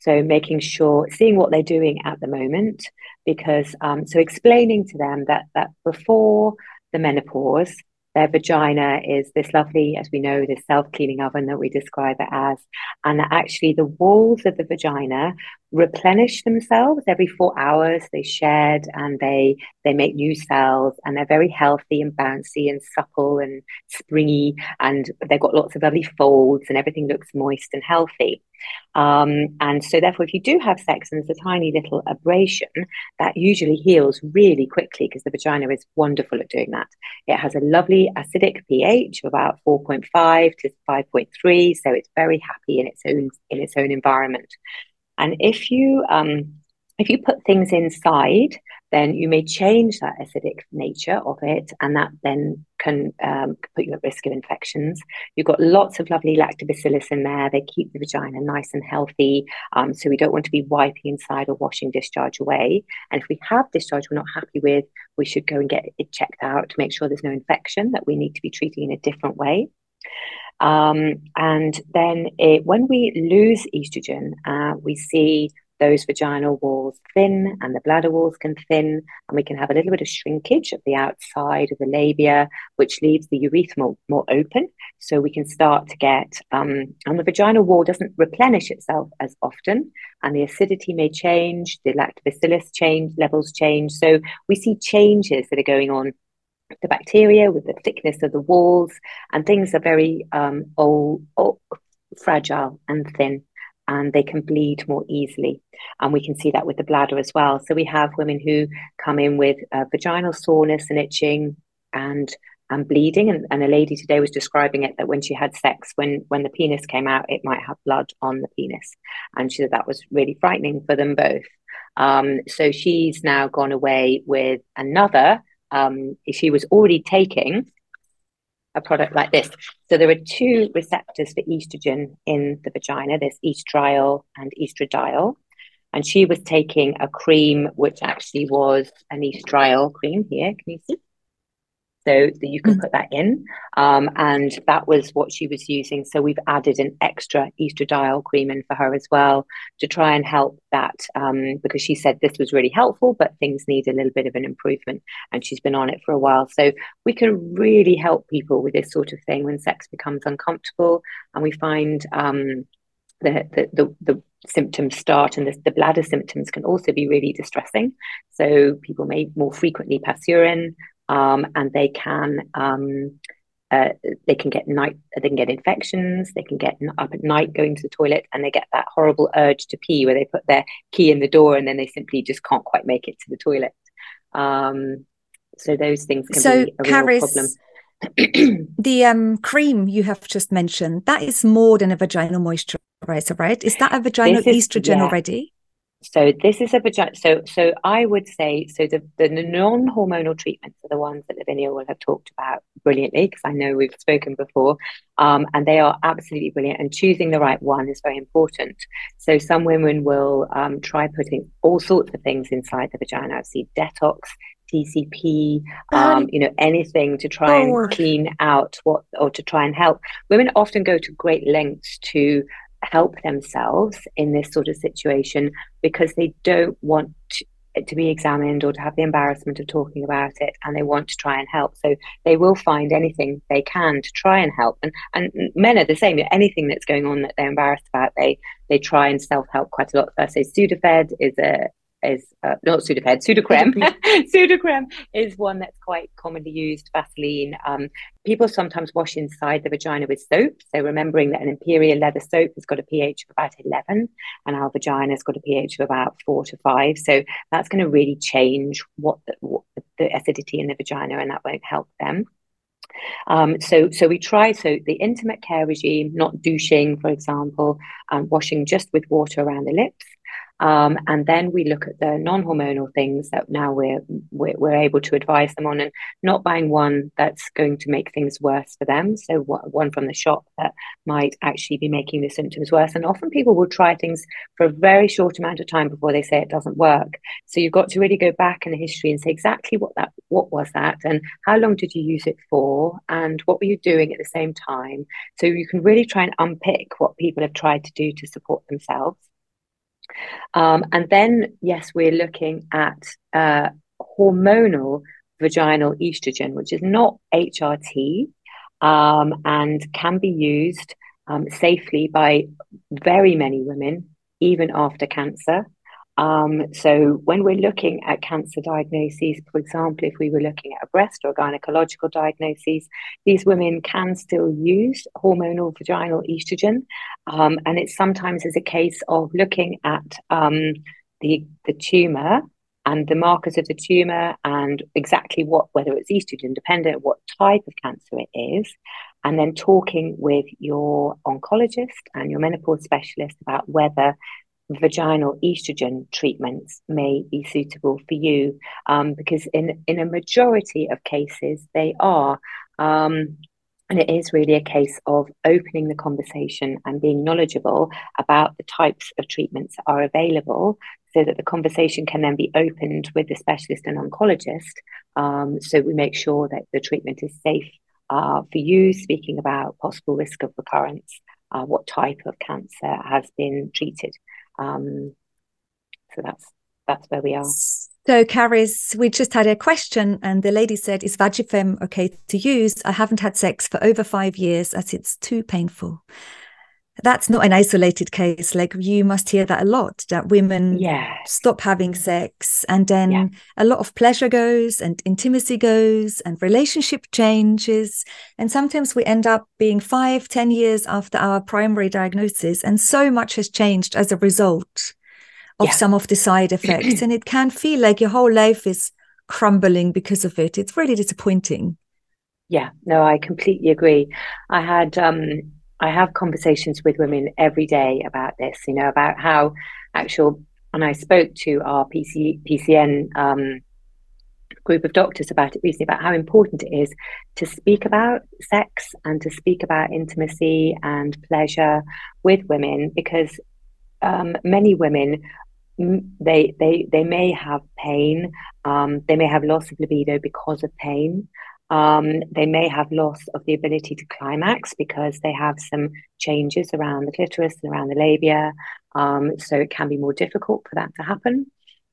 So making sure, seeing what they're doing at the moment, because um, so explaining to them that that before the menopause, their vagina is this lovely, as we know, this self-cleaning oven that we describe it as, and actually the walls of the vagina replenish themselves every four hours. They shed and they they make new cells, and they're very healthy and bouncy and supple and springy, and they've got lots of lovely folds, and everything looks moist and healthy. Um, and so, therefore, if you do have sex and there's a tiny little abrasion, that usually heals really quickly because the vagina is wonderful at doing that. It has a lovely acidic pH of about 4.5 to 5.3, so it's very happy in its own in its own environment. And if you um, if you put things inside, then you may change that acidic nature of it, and that then can um, put you at risk of infections. You've got lots of lovely lactobacillus in there. They keep the vagina nice and healthy. Um, so we don't want to be wiping inside or washing discharge away. And if we have discharge we're not happy with, we should go and get it checked out to make sure there's no infection that we need to be treating in a different way. Um, and then it, when we lose estrogen, uh, we see those vaginal walls thin and the bladder walls can thin, and we can have a little bit of shrinkage of the outside of the labia, which leaves the urethra more, more open. So we can start to get, um, and the vaginal wall doesn't replenish itself as often, and the acidity may change, the lactobacillus change, levels change. So we see changes that are going on the bacteria, with the thickness of the walls, and things are very um, old, old, fragile and thin, and they can bleed more easily. And we can see that with the bladder as well. So we have women who come in with uh, vaginal soreness and itching and and bleeding. And, and a lady today was describing it that when she had sex, when when the penis came out, it might have blood on the penis, and she said that was really frightening for them both. Um, so she's now gone away with another um, she was already taking a product like this. So there are two receptors for estrogen in the vagina. There's estriol and estradiol. And she was taking a cream which actually was an estriol cream here. Can you see? So that you can mm. put that in. Um, and that was what she was using. So we've added an extra estradiol cream in for her as well to try and help that um, because she said this was really helpful, but things need a little bit of an improvement. And she's been on it for a while. So we can really help people with this sort of thing when sex becomes uncomfortable and we find um, the, the, the, the symptoms start and the, the, bladder symptoms can also be really distressing so people may more frequently pass urine um, and they can um, uh, they can get night they can get infections they can get up at night going to the toilet and they get that horrible urge to pee where they put their key in the door and then they simply just can't quite make it to the toilet. Um, so those things can so be a Carys, real problem. the um, cream you have just mentioned that is more than a vaginal moisturizer right? Is that a vaginal is, estrogen yeah. already so this is a vagina. So so I would say so the, the non-hormonal treatments are the ones that Lavinia will have talked about brilliantly because I know we've spoken before, um, and they are absolutely brilliant. And choosing the right one is very important. So some women will um, try putting all sorts of things inside the vagina. I've seen Dettol, TCP, um, you know, anything to try and clean out what or to try and help. Women often go to great lengths to help themselves in this sort of situation because they don't want to, to be examined or to have the embarrassment of talking about it and they want to try and help. So they will find anything they can to try and help. And and men are the same. Anything that's going on that they're embarrassed about they they try and self-help quite a lot. So sudafed is a is uh, not Sudafed, Sudocrem. Sudocrem is one that's quite commonly used. Vaseline. Um, people sometimes wash inside the vagina with soap. So remembering that an imperial leather soap has got a pH of about 11 and our vagina has got a pH of about four to five. So that's going to really change what the, what the acidity in the vagina and that won't help them. Um, so, so we try so the intimate care regime, not douching, for example, um, washing just with water around the lips, um, and then we look at the non-hormonal things that now we're, we're, we're able to advise them on, and not buying one that's going to make things worse for them. So one from the shop that might actually be making the symptoms worse. And often people will try things for a very short amount of time before they say it doesn't work. So you've got to really go back in the history and say exactly what that what was that, and how long did you use it for, and what were you doing at the same time. So you can really try and unpick what people have tried to do to support themselves. Um, and then, yes, we're looking at uh, hormonal vaginal estrogen, which is not HRT um, and can be used um, safely by very many women, even after cancer. Um, so when we're looking at cancer diagnoses, for example, if we were looking at a breast or gynecological diagnosis, these women can still use hormonal vaginal estrogen. Um, and it's sometimes as a case of looking at um, the, the tumor and the markers of the tumor and exactly what, whether it's estrogen dependent, what type of cancer it is, and then talking with your oncologist and your menopause specialist about whether vaginal estrogen treatments may be suitable for you um, because in in a majority of cases they are um, and it is really a case of opening the conversation and being knowledgeable about the types of treatments that are available so that the conversation can then be opened with the specialist and oncologist um, so we make sure that the treatment is safe uh, for you speaking about possible risk of recurrence uh, what type of cancer has been treated um, so that's that's where we are. So, Carys, we just had a question, and the lady said, "Is Vagifem okay to use? I haven't had sex for over five years, as it's too painful." That's not an isolated case. Like you must hear that a lot that women yes. stop having sex and then yeah. a lot of pleasure goes and intimacy goes and relationship changes. And sometimes we end up being five, ten years after our primary diagnosis. And so much has changed as a result of yeah. some of the side effects. and it can feel like your whole life is crumbling because of it. It's really disappointing. Yeah, no, I completely agree. I had um I have conversations with women every day about this, you know, about how actual, and I spoke to our PC, PCN um, group of doctors about it recently, about how important it is to speak about sex and to speak about intimacy and pleasure with women, because um, many women they they they may have pain um, they may have loss of libido because of pain Um, they may have loss of the ability to climax because they have some changes around the clitoris and around the labia. Um, so it can be more difficult for that to happen.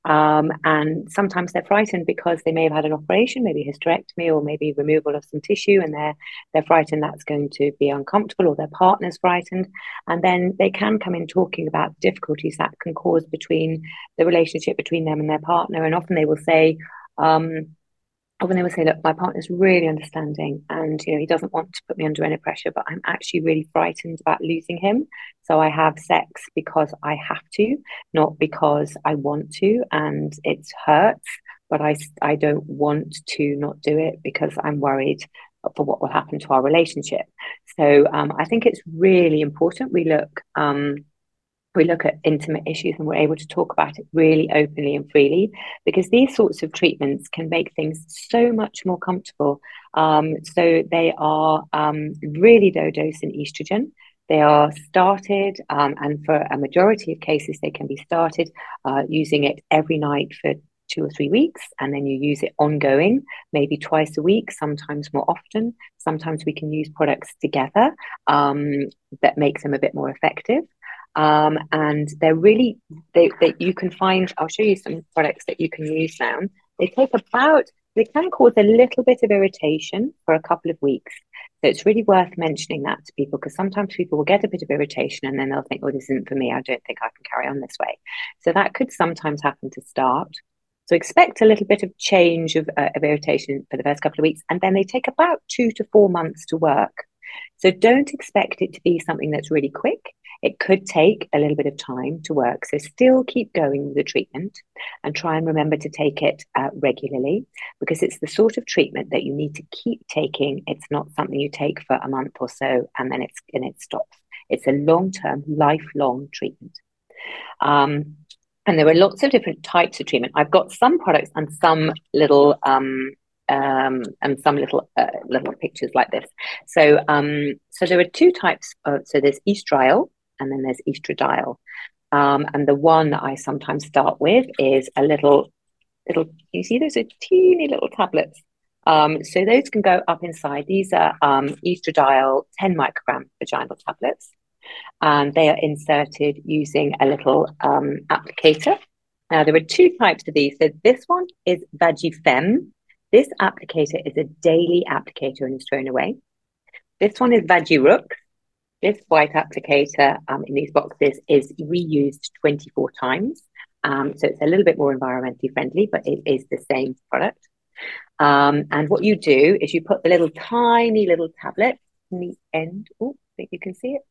Um, and sometimes they're frightened because they may have had an operation, maybe hysterectomy or maybe removal of some tissue, and they're they're frightened that's going to be uncomfortable, or their partner's frightened, and then they can come in talking about difficulties that can cause between the relationship between them and their partner, and often they will say. Um, often they will say, look, my partner's really understanding and you know he doesn't want to put me under any pressure, but I'm actually really frightened about losing him. So I have sex because I have to, not because I want to, and it hurts, but I I don't want to not do it because I'm worried for what will happen to our relationship. So um, I think it's really important we look um, we look at intimate issues and we're able to talk about it really openly and freely because these sorts of treatments can make things so much more comfortable. Um, so they are um, really low dose in estrogen. They are started, um, and for a majority of cases, they can be started uh, using it every night for two or three weeks, and then you use it ongoing, maybe twice a week, sometimes more often. Sometimes we can use products together um, that makes them a bit more effective. Um, and they're really they, they you can find i'll show you some products that you can use now. They take about they can cause a little bit of irritation for a couple of weeks. So it's really worth mentioning that to people because sometimes people will get a bit of irritation and then they'll think oh this isn't for me. I don't think i can carry on this way. So that could sometimes happen to start. So expect a little bit of change of, uh, of irritation for the first couple of weeks and then they take about two to four months to work so don't expect it to be something that's really quick it could take a little bit of time to work. So still keep going with the treatment and try and remember to take it uh, regularly because it's the sort of treatment that you need to keep taking. It's not something you take for a month or so and then it's and it stops. It's a long-term, lifelong treatment. Um, and there are lots of different types of treatment. I've got some products and some little um, um, and some little uh, little pictures like this. So um, so there are two types. Of, so there's estriol, and then there's estradiol. Um, and the one that I sometimes start with is a little, little. You see, those are teeny little tablets. Um, so those can go up inside. These are um, estradiol 10 microgram vaginal tablets, and they are inserted using a little um, applicator. Now there are two types of these. So this one is Vagifem. This applicator is a daily applicator and is thrown away. This one is Vagirux. This white applicator um, in these boxes is reused 24 times. Um, so it's a little bit more environmentally friendly, but it is the same product. Um, and what you do is you put the little tiny little tablet in the end. Oh, I think you can see it.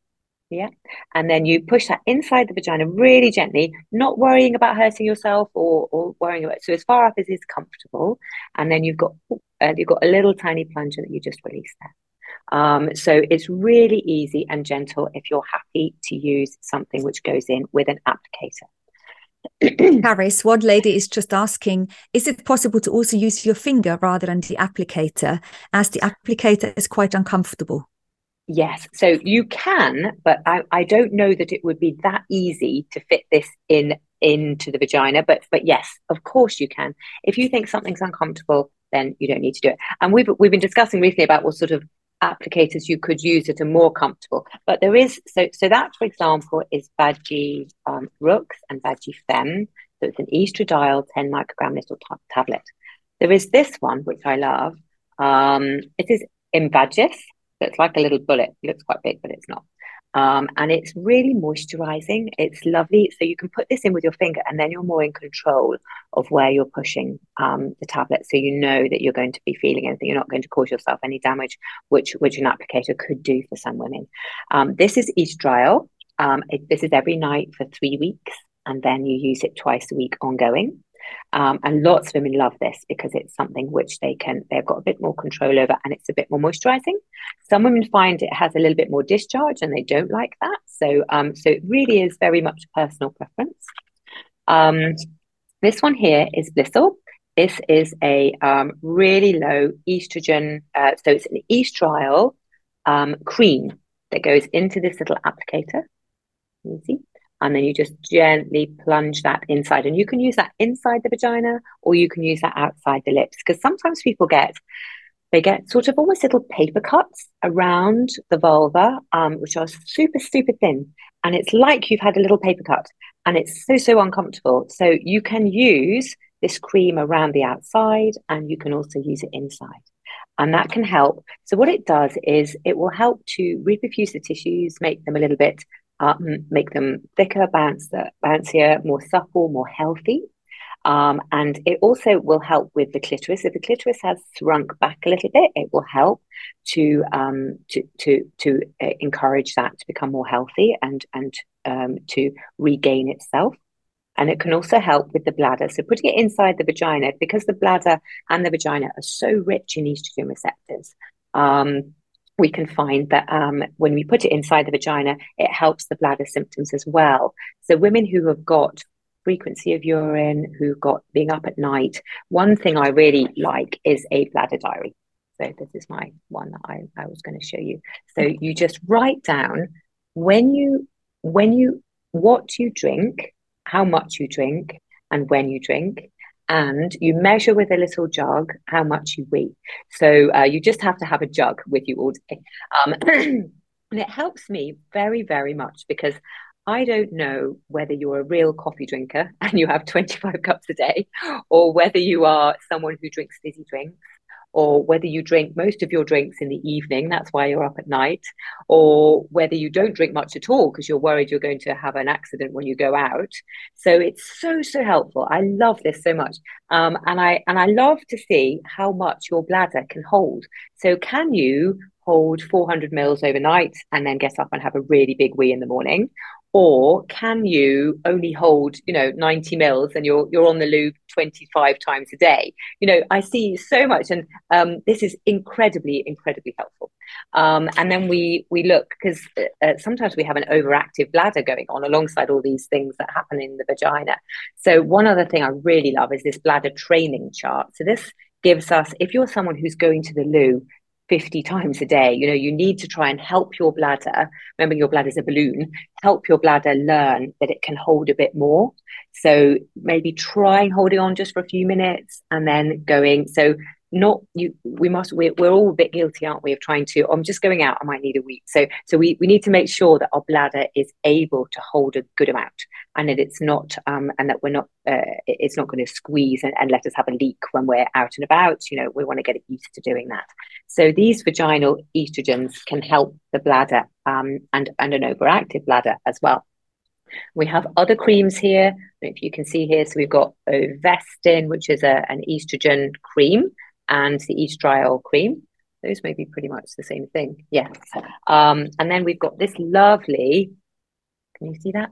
Yeah. And then you push that inside the vagina really gently, not worrying about hurting yourself or, or worrying about it. So as far up as is comfortable. And then you've got uh, you've got a little tiny plunger that you just release there. Um, so it's really easy and gentle if you're happy to use something which goes in with an applicator. Carys, one lady is just asking Is it possible to also use your finger rather than the applicator, as the applicator is quite uncomfortable? Yes, so you can, but I, I don't know that it would be that easy to fit this in into the vagina. But but yes, of course you can. If you think something's uncomfortable, then you don't need to do it. And we've we've been discussing recently about what sort of applicators you could use that are more comfortable. But there is so so that, for example, is Vagi um, Rux and Vagi Fem. So it's an estradiol 10 microgram little t- tablet. There is this one, which I love. Um, it is Imvaggis. It's like a little bullet. It looks quite big, but it's not. Um, and it's really moisturizing. It's lovely. So you can put this in with your finger, and then you're more in control of where you're pushing um, the tablet. So you know that you're going to be feeling anything. You're not going to cause yourself any damage, which which an applicator could do for some women. Um, this is estriol. Um, it, this is every night for three weeks, and then you use it twice a week ongoing. Um, and lots of women love this because it's something which they can, they've got a bit more control over and it's a bit more moisturizing. Some women find it has a little bit more discharge and they don't like that. So, um, so it really is very much personal preference. Um, this one here is Blissel. This is a um, really low estrogen, uh, so it's an estriol um, cream that goes into this little applicator. See? And then you just gently plunge that inside. And you can use that inside the vagina or you can use that outside the lips because sometimes people get they get sort of almost little paper cuts around the vulva, um, which are super, super thin. And it's like you've had a little paper cut and it's so, so uncomfortable. So you can use this cream around the outside and you can also use it inside. And that can help. So, what it does is it will help to reperfuse the tissues, make them a little bit, um, make them thicker, bouncier, more supple, more healthy. Um, and it also will help with the clitoris. If the clitoris has shrunk back a little bit, it will help to um, to to to uh, encourage that to become more healthy and and um, to regain itself. And it can also help with the bladder. So putting it inside the vagina, because the bladder and the vagina are so rich in estrogen receptors, um, we can find that um, when we put it inside the vagina, it helps the bladder symptoms as well. So women who have got frequency of urine, who've got being up at night. One thing I really like is a bladder diary. So this is my one that I, I was going to show you. So you just write down when you when you what you drink, how much you drink, and when you drink. And you measure with a little jug how much you weigh. So uh, you just have to have a jug with you all day. Um, and it helps me very, very much because I don't know whether you're a real coffee drinker and you have 25 cups a day, or whether you are someone who drinks fizzy drinks, or whether you drink most of your drinks in the evening, that's why you're up at night, or whether you don't drink much at all because you're worried you're going to have an accident when you go out. So it's so so helpful. I love this so much, um, and I and I love to see how much your bladder can hold. So can you hold 400 mils overnight and then get up and have a really big wee in the morning or can you only hold you know 90 mils and you're you're on the loo 25 times a day? You know i see so much and um, this is incredibly incredibly helpful. Um, and then we we look because uh, uh, sometimes we have an overactive bladder going on alongside all these things that happen in the vagina. So one other thing i really love is this bladder training chart. So this gives us if you're someone who's going to the loo 50 times a day. You know, you need to try and help your bladder. Remember, your bladder is a balloon. Help your bladder learn that it can hold a bit more. So maybe trying holding on just for a few minutes and then going. So not you we must we're, we're all a bit guilty aren't we of trying to i'm just going out i might need a week. So so we, we need to make sure that our bladder is able to hold a good amount and that it's not um and that we're not uh, it's not going to squeeze and, and let us have a leak when we're out and about you know we want to get used to doing that. So these vaginal estrogens can help the bladder um and and an overactive bladder as well. We have other creams here if you can see here. So we've got ovestin which is a, an estrogen cream and the estriol cream. Those may be pretty much the same thing. Yes. Um, and then we've got this lovely, can you see that?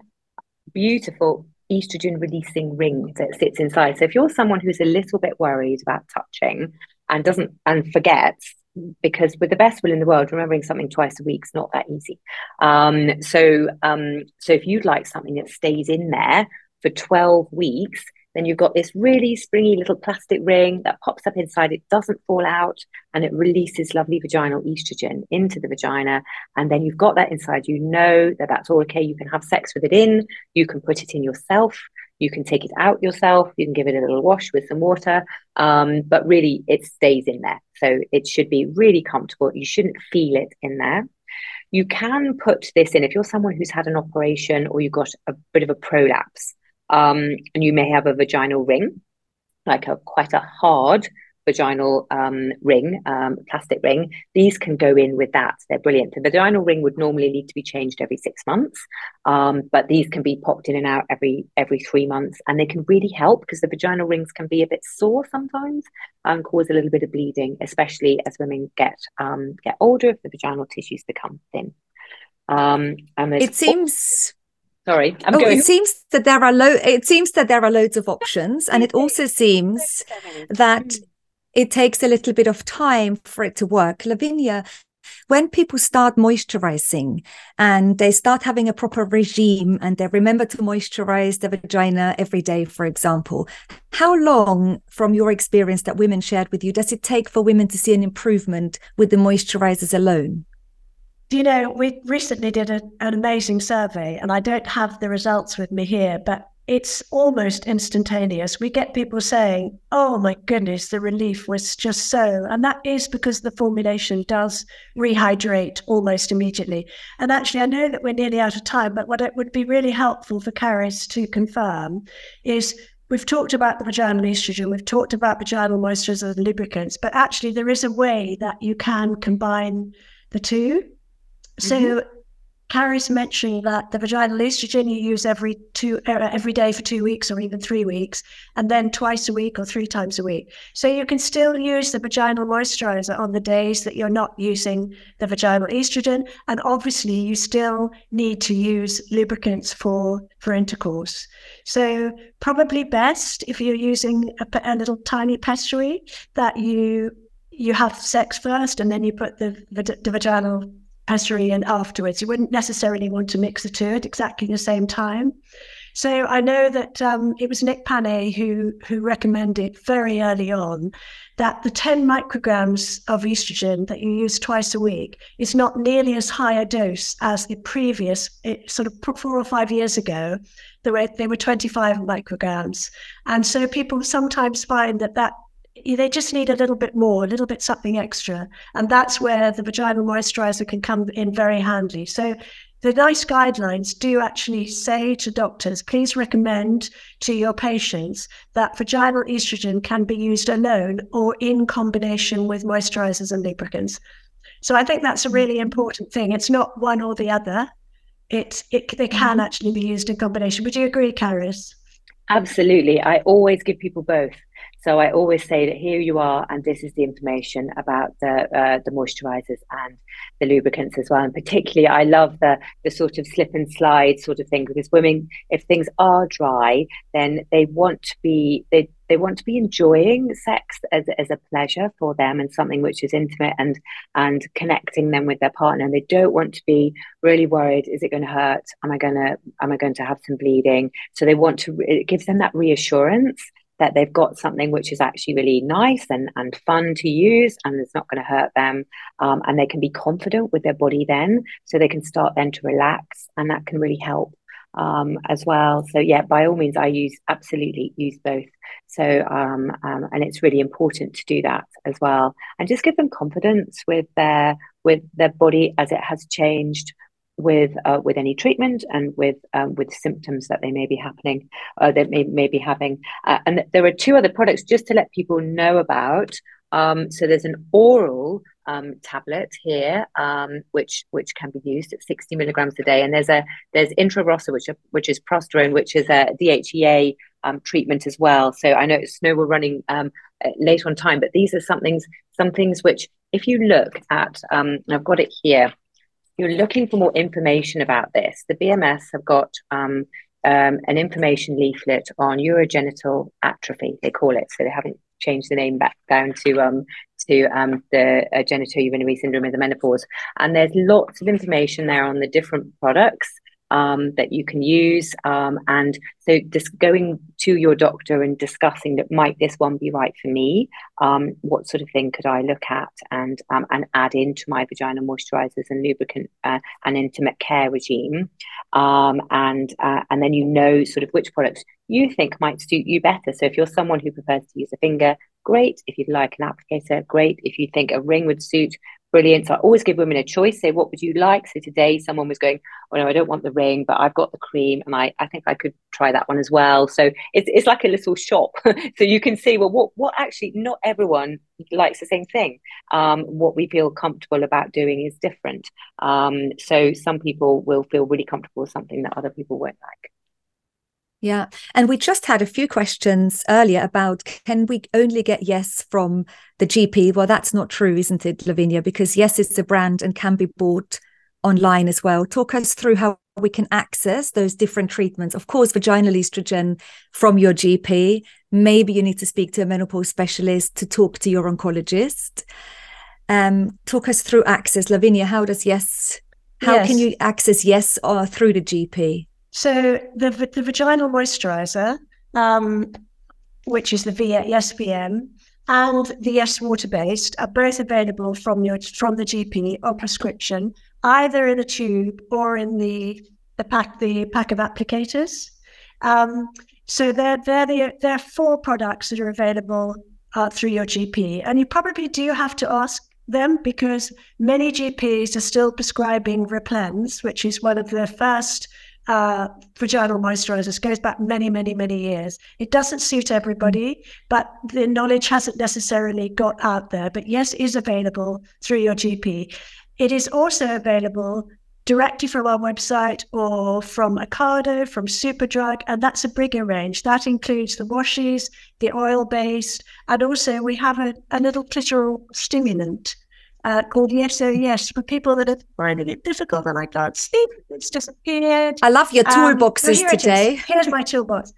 Beautiful estrogen releasing ring that sits inside. So if you're someone who's a little bit worried about touching and doesn't and forgets, because with the best will in the world, remembering something twice a week is not that easy. Um, so um, so if you'd like something that stays in there for 12 weeks, then you've got this really springy little plastic ring that pops up inside. It doesn't fall out and it releases lovely vaginal estrogen into the vagina. And then you've got that inside. You know that that's all okay. You can have sex with it in, you can put it in yourself. You can take it out yourself. You can give it a little wash with some water. Um, but really, it stays in there. So it should be really comfortable. You shouldn't feel it in there. You can put this in if you're someone who's had an operation or you've got a bit of a prolapse um, and you may have a vaginal ring, like a quite a hard vaginal um, ring, um, plastic ring. These can go in with that. They're brilliant. The vaginal ring would normally need to be changed every six months, um, but these can be popped in and out every every three months, and they can really help because the vaginal rings can be a bit sore sometimes and cause a little bit of bleeding, especially as women get um, get older if the vaginal tissues become thin. Um, and it seems Sorry, I'm oh, going. It seems that there are lo- It seems that there are loads of options, and it also seems that it takes a little bit of time for it to work. Lavinia, when people start moisturizing and they start having a proper regime and they remember to moisturize the vagina every day, for example, how long, from your experience that women shared with you, does it take for women to see an improvement with the moisturizers alone? Do you know, we recently did a, an amazing survey, and I don't have the results with me here, but it's almost instantaneous. We get people saying, Oh my goodness, the relief was just so. And that is because the formulation does rehydrate almost immediately. And actually, I know that we're nearly out of time, but what it would be really helpful for Carys to confirm is we've talked about the vaginal estrogen, we've talked about vaginal moisturizers and lubricants, but actually, there is a way that you can combine the 2 mm-hmm. So Carys mentioned that the vaginal estrogen you use every two uh, every day for two weeks or even three weeks, and then twice a week or three times a week. So you can still use the vaginal moisturizer on the days that you're not using the vaginal estrogen, and obviously you still need to use lubricants for for intercourse. So probably best if you're using a, a little tiny pessary that you you have sex first and then you put the, the, the vaginal pessary and afterwards. You wouldn't necessarily want to mix the two at exactly the same time. So I know that um, it was Nick Panay who who recommended very early on that the 10 micrograms of estrogen that you use twice a week is not nearly as high a dose as the previous, it, sort of four or five years ago, they were, they were 25 micrograms. And so people sometimes find that that they just need a little bit more, a little bit something extra. And that's where the vaginal moisturizer can come in very handy. So the NICE guidelines do actually say to doctors, please recommend to your patients that vaginal estrogen can be used alone or in combination with moisturizers and lubricants. So I think that's a really important thing. It's not one or the other. It, it they can mm-hmm. actually be used in combination. Would you agree, Carys? Absolutely. I always give people both. So I always say that here you are, and this is the information about the uh, the moisturizers and the lubricants as well. And particularly, I love the the sort of slip and slide sort of thing because women, if things are dry, then they want to be they they want to be enjoying sex as, as a pleasure for them and something which is intimate and and connecting them with their partner. And they don't want to be really worried is it going to hurt? Am i going to am i going to have some bleeding? So they want to it gives them that reassurance that they've got something which is actually really nice and, and fun to use and it's not going to hurt them. Um, and they can be confident with their body then. So they can start then to relax and that can really help um, as well. So yeah, by all means, I use absolutely use both. So um, um, and it's really important to do that as well, and just give them confidence with their with their body as it has changed with uh, with any treatment and with um, with symptoms that they may be happening uh, that may, may be having. Uh, and there are two other products just to let people know about. Um, so there's an oral um, tablet here um, which which can be used at 60 milligrams a day. And there's a there's Intrarosa which which is prasterone which is a DHEA um, treatment as well. So I know Snow we're running um, late on time but these are some things some things which if you look at I've got it here you're looking for more information about this, the BMS have got um, um, an information leaflet on urogenital atrophy, they call it. So they haven't changed the name back down to um, to um, the uh, genitourinary syndrome of the menopause. And there's lots of information there on the different products um, that you can use. Um, and so just going to your doctor and discussing that might this one be right for me? Um, what sort of thing could I look at and um, and add into my vagina moisturizers and lubricant uh, and intimate care regime? Um, and uh, and then you know sort of which products you think might suit you better. So if you're someone who prefers to use a finger, great. If you'd like an applicator, great. If you think a ring would suit, brilliant. So I always give women a choice. Say, what would you like? So today, someone was going, "Oh no, I don't want the ring, but I've got the cream, and I, I think I could try that one as well." So it's it's like a little shop. so you can see, well, what what actually not everyone likes the same thing. Um, what we feel comfortable about doing is different. Um, so some people will feel really comfortable with something that other people won't like. Yeah. And we just had a few questions earlier about can we only get yes from the GP? Well, that's not true, isn't it, Lavinia? Because yes, it's a brand and can be bought online as well. Talk us through how we can access those different treatments. Of course, vaginal estrogen from your GP. Maybe you need to speak to a menopause specialist to talk to your oncologist. Um, talk us through access. Lavinia, how does yes, how yes. can you access yes or uh, through the GP? So the the vaginal moisturizer, um, which is the VSPM, and the Yes water based are both available from your from the GP or prescription, either in a tube or in the the pack the pack of applicators. Um, so they're, they're, the, there are four products that are available uh, through your GP. And you probably do have to ask them because many GPs are still prescribing Replens, which is one of the first uh, vaginal moisturizers, goes back many, many, many years. It doesn't suit everybody, but the knowledge hasn't necessarily got out there. But yes, is available through your GP. It is also available directly from our website or from Ocado, from Superdrug, and that's a bigger range. That includes the washes, the oil based, and also we have a, a little clitoral stimulant uh, called Yes Oh Yes for people that are finding it difficult and I can't sleep. It's disappeared. I love your toolboxes um, today. Here's my toolbox.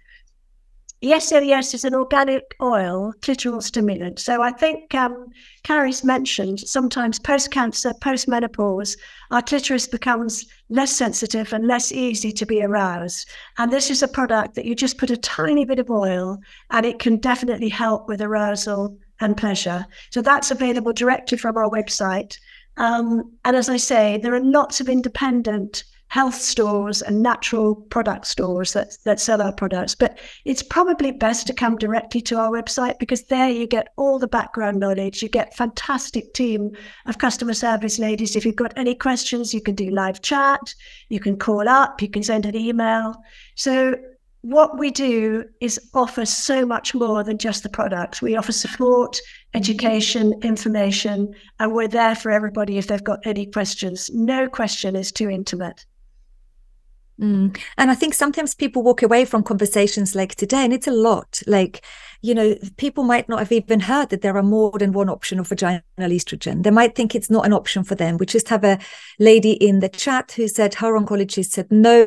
Yes, oh yes, is an organic oil, clitoral stimulant. So I think um, Carrie's mentioned sometimes post cancer, post menopause, our clitoris becomes less sensitive and less easy to be aroused. And this is a product that you just put a tiny bit of oil and it can definitely help with arousal and pleasure. So that's available directly from our website. Um, and as I say, there are lots of independent health stores and natural product stores that, that sell our products. But it's probably best to come directly to our website because there you get all the background knowledge. You get fantastic team of customer service ladies. If you've got any questions, you can do live chat, you can call up, you can send an email. So what we do is offer so much more than just the products. We offer support, education, information, and we're there for everybody if they've got any questions. No question is too intimate. Mm. And I think sometimes people walk away from conversations like today, and it's a lot. Like, you know, people might not have even heard that there are more than one option of vaginal estrogen. They might think it's not an option for them. We just have a lady in the chat who said her oncologist said no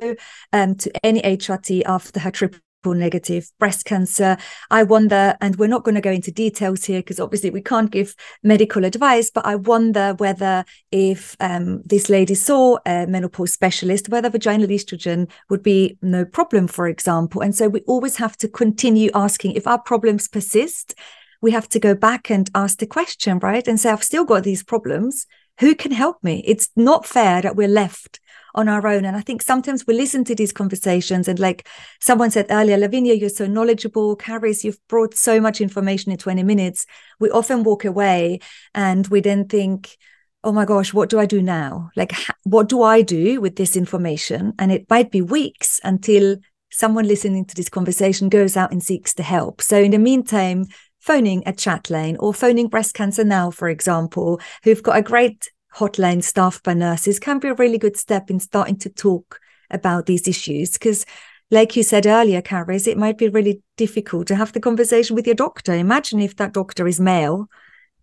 um, to any HRT after her triple negative breast cancer. I wonder, and we're not going to go into details here because obviously we can't give medical advice, but I wonder whether if um, this lady saw a menopause specialist, whether vaginal estrogen would be no problem, for example. And so we always have to continue asking if our problems persist. We have to go back and ask the question, right? And say, I've still got these problems. Who can help me? It's not fair that we're left on our own. And I think sometimes we listen to these conversations and like someone said earlier, Lavinia, you're so knowledgeable. Carys, you've brought so much information in 20 minutes. We often walk away and we then think, oh my gosh, what do I do now? Like, what do I do with this information? And it might be weeks until someone listening to this conversation goes out and seeks the help. So in the meantime, phoning a chat lane or phoning breast cancer now, for example, who've got a great hotline staffed by nurses can be a really good step in starting to talk about these issues because like you said earlier, Carys, it might be really difficult to have the conversation with your doctor. Imagine if that doctor is male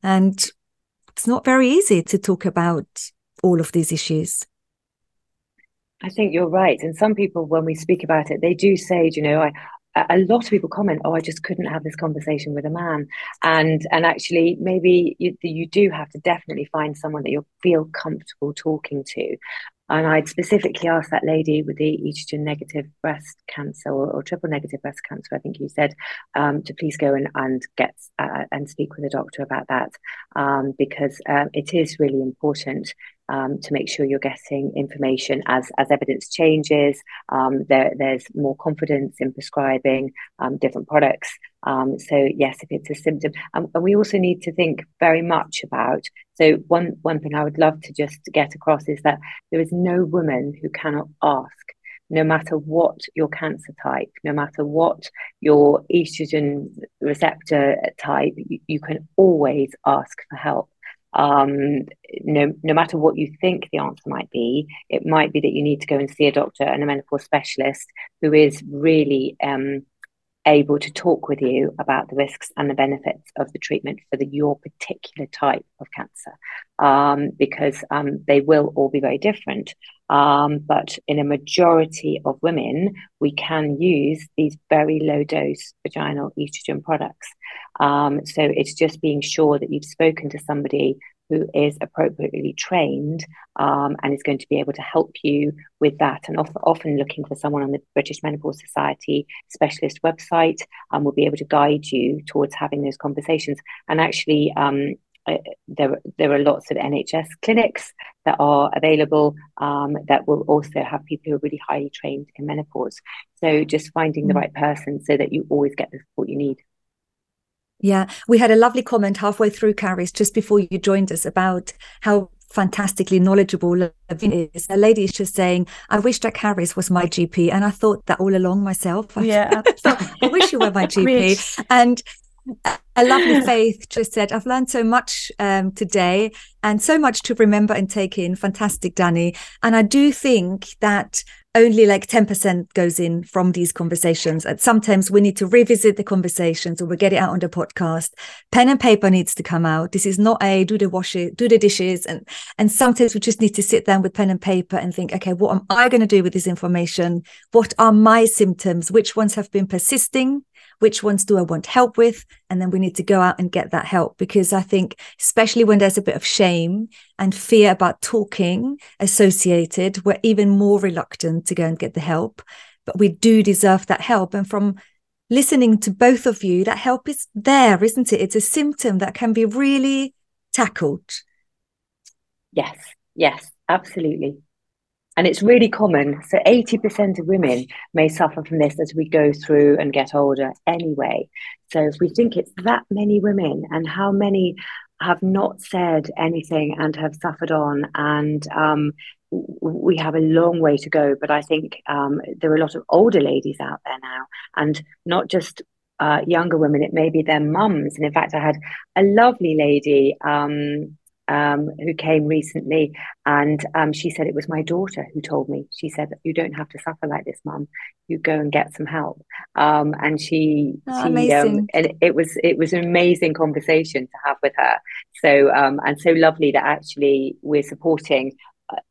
and it's not very easy to talk about all of these issues. I think you're right. And some people, when we speak about it, they do say, you know, I, a lot of people comment, "Oh, I just couldn't have this conversation with a man," and and actually, maybe you, you do have to definitely find someone that you feel comfortable talking to. And I'd specifically asked that lady with the estrogen negative breast cancer or, or triple negative breast cancer, I think you said, um, to please go and, and get uh, and speak with a doctor about that um, because uh, it is really important um, to make sure you're getting information as as evidence changes. Um, there, there's more confidence in prescribing um, different products. Um, so yes, if it's a symptom, and we also need to think very much about. So one one thing I would love to just get across is that there is no woman who cannot ask no matter what your cancer type, no matter what your estrogen receptor type, you, you, can always ask for help um, no, no matter what you think the answer might be, it might be that you need to go and see a doctor and a menopause specialist who is really um, able to talk with you about the risks and the benefits of the treatment for the, your particular type of cancer, um, because um, they will all be very different. Um, but in a majority of women, we can use these very low dose vaginal estrogen products. Um, so it's just being sure that you've spoken to somebody who is appropriately trained um, and is going to be able to help you with that. And often, often looking for someone on the British Menopause Society specialist website um, will be able to guide you towards having those conversations. And actually, um, there, there are lots of NHS clinics that are available um, that will also have people who are really highly trained in menopause. So just finding the mm. right person so that you always get the support you need. Yeah, we had a lovely comment halfway through, Carys, just before you joined us about how fantastically knowledgeable Lavinia is. A lady is just saying, I wish that Carys was my GP. And I thought that all along myself. Yeah. Thought, I wish you were my GP. and a lovely faith just said i've learned so much um, today and so much to remember and take in. Fantastic Dani. And i do think that only like 10% goes in from these conversations. And sometimes we need to revisit the conversations or we get it out on the podcast. Pen and paper needs to come out. This is not a do the washing do the dishes. And and sometimes we just need to sit down with pen and paper and think okay what am i going to do with this information? What are my symptoms? Which ones have been persisting which ones do I want help with? And then we need to go out and get that help because I think, especially when there's a bit of shame and fear about talking associated, we're even more reluctant to go and get the help. But we do deserve that help. And from listening to both of you, that help is there, isn't it? It's a symptom that can be really tackled. Yes, yes, absolutely. And it's really common. So 80% of women may suffer from this as we go through and get older anyway. So if we think it's that many women and how many have not said anything and have suffered on and um, we have a long way to go but i think um, there are a lot of older ladies out there now and not just uh, younger women it may be their mums and in fact i had a lovely lady um, um, who came recently, and um, she said it was my daughter who told me. She said you don't have to suffer like this, mum. You go and get some help. Um, and she, oh, she um, and it was it was an amazing conversation to have with her. So um, and so lovely that actually we're supporting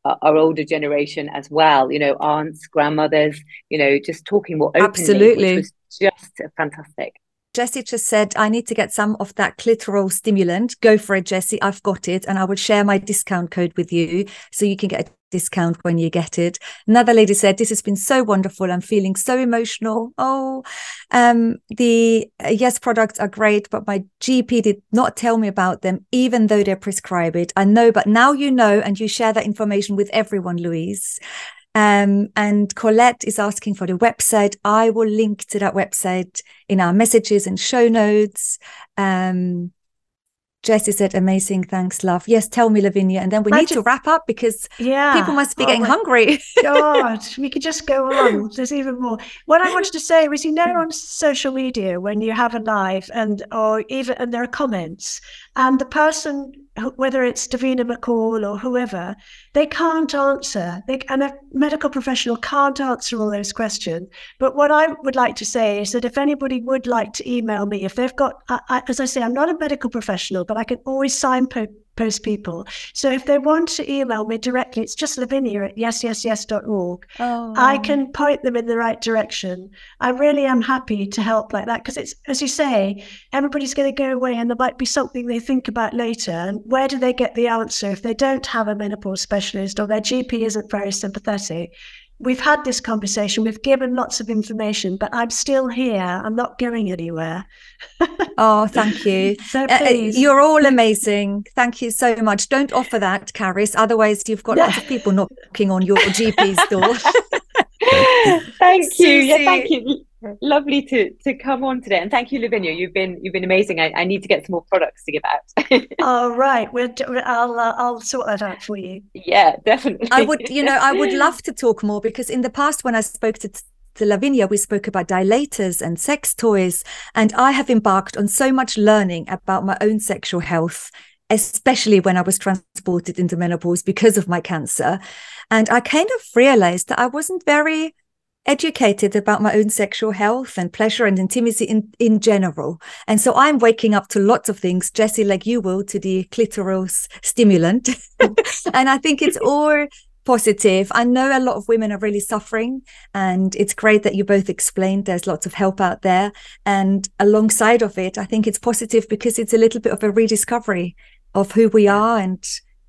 uh, our older generation as well. You know, aunts, grandmothers. You know, just talking more openly. Absolutely, was just fantastic. Jessie just said, I need to get some of that clitoral stimulant. Go for it, Jessie. I've got it. And I will share my discount code with you so you can get a discount when you get it. Another lady said, This has been so wonderful. I'm feeling so emotional. Oh, um, the uh, yes products are great, but my GP did not tell me about them, even though they prescribe it. I know, but now you know, and you share that information with everyone, Louise. Um, and Colette is asking for the website. I will link to that website in our messages and show notes. Um, Jessie said, amazing. Thanks, love. Yes, tell me, Lavinia. And then we I need just, to wrap up because yeah. people must be oh getting hungry. God, we could just go on. There's even more. What I wanted to say was, you know, on social media, when you have a live and, or even, and there are comments, and the person whether it's Davina McCall or whoever, they can't answer. They, and a medical professional can't answer all those questions. But what I would like to say is that if anybody would like to email me, if they've got, I, I, as I say, I'm not a medical professional, but I can always signpost post people. So if they want to email me directly, it's just Lavinia at yesyesyes.org. Oh. I can point them in the right direction. I really am happy to help like that because it's, as you say, everybody's going to go away and there might be something they think about later. And where do they get the answer if they don't have a menopause specialist or their GP isn't very sympathetic? We've had this conversation, we've given lots of information, but I'm still here. I'm not going anywhere. oh, thank you. so uh, uh, please. you're all amazing. Thank you so much. Don't offer that, Carys. Otherwise, you've got lots of people knocking on your GP's door. thank you. Yeah, thank you lovely to to come on today. And thank you lavinia. You've been you've been amazing. I, I need to get some more products to give out. All right. We'll, i'll uh, i'll sort that out for you. Yeah definitely. I would you know i would love to talk more because in the past when i spoke to to Lavinia, we spoke about dilators and sex toys, and I have embarked on so much learning about my own sexual health, especially when I was transported into menopause because of my cancer. And I kind of realized that I wasn't very educated about my own sexual health and pleasure and intimacy in, in general. And so I'm waking up to lots of things, Jessie, like you will, to the clitoral stimulant. and I think it's all positive. I know a lot of women are really suffering, and it's great that you both explained there's lots of help out there. And alongside of it, I think it's positive because it's a little bit of a rediscovery of who we are and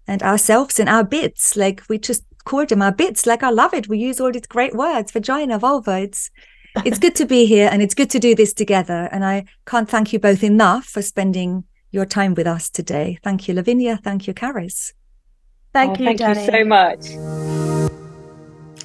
and ourselves and our bits. Like we just cord in my bits. Like I love it. We use all these great words, vagina, vulva. It's it's good to be here and it's good to do this together. And I can't thank you both enough for spending your time with us today. Thank you, Lavinia. Thank you, Carys. Thank oh, you, thank Dani. you so much.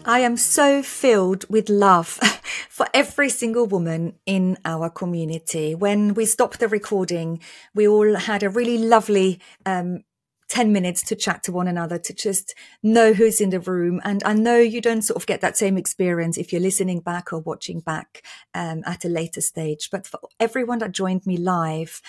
I am so filled with love for every single woman in our community. When we stopped the recording, we all had a really lovely um, 10 minutes to chat to one another, to just know who's in the room. And I know you don't sort of get that same experience if you're listening back or watching back um, at a later stage. But for everyone that joined me live,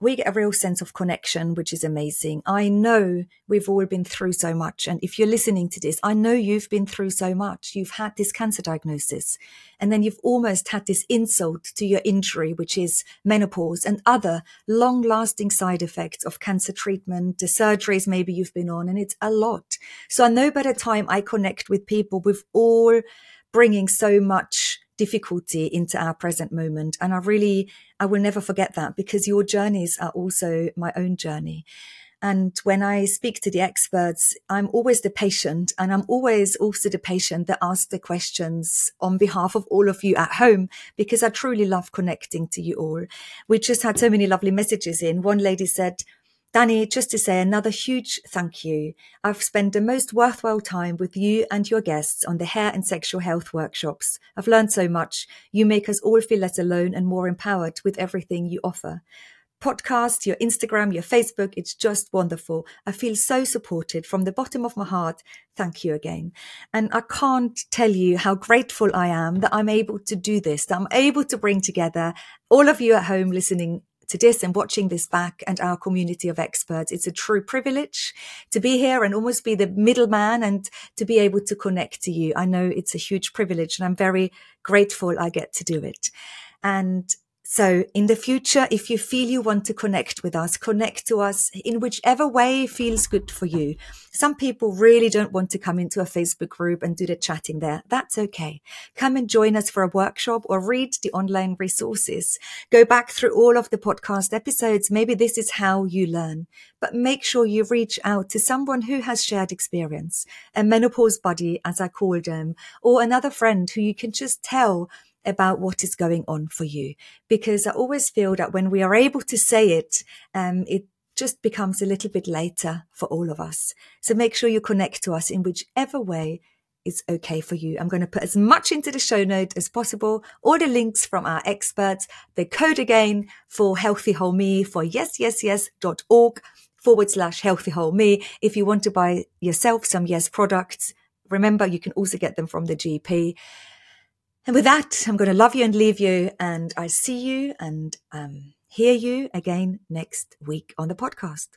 we get a real sense of connection, which is amazing. I know we've all been through so much. And if you're listening to this, I know you've been through so much. You've had this cancer diagnosis and then you've almost had this insult to your injury, which is menopause and other long lasting side effects of cancer treatment, the surgeries maybe you've been on. And it's a lot. So I know by the time I connect with people, we've all bringing so much difficulty into our present moment. And I really, I will never forget that because your journeys are also my own journey. And when I speak to the experts, I'm always the patient and I'm always also the patient that asks the questions on behalf of all of you at home because I truly love connecting to you all. We just had so many lovely messages in. One lady said, Dani, just to say another huge thank you. I've spent the most worthwhile time with you and your guests on the hair and sexual health workshops. I've learned so much. You make us all feel less alone and more empowered with everything you offer. Podcast, your Instagram, your Facebook, it's just wonderful. I feel so supported from the bottom of my heart. Thank you again. And I can't tell you how grateful I am that I'm able to do this, that I'm able to bring together all of you at home listening to this and watching this back and our community of experts. It's a true privilege to be here and almost be the middleman and to be able to connect to you. I know it's a huge privilege and I'm very grateful I get to do it. And so in the future, if you feel you want to connect with us, connect to us in whichever way feels good for you. Some people really don't want to come into a Facebook group and do the chatting there. That's okay. Come and join us for a workshop or read the online resources. Go back through all of the podcast episodes. Maybe this is how you learn, but make sure you reach out to someone who has shared experience, a menopause buddy, as I call them, or another friend who you can just tell about what is going on for you. Because I always feel that when we are able to say it, um, it just becomes a little bit later for all of us. So make sure you connect to us in whichever way is okay for you. I'm going to put as much into the show note as possible, all the links from our experts, the code again for Healthy Whole Me for yes, yes, yes.org forward slash Healthy Whole Me. If you want to buy yourself some Yes products, remember you can also get them from the GP. And with that, I'm going to love you and leave you. And I see you and um, hear you again next week on the podcast.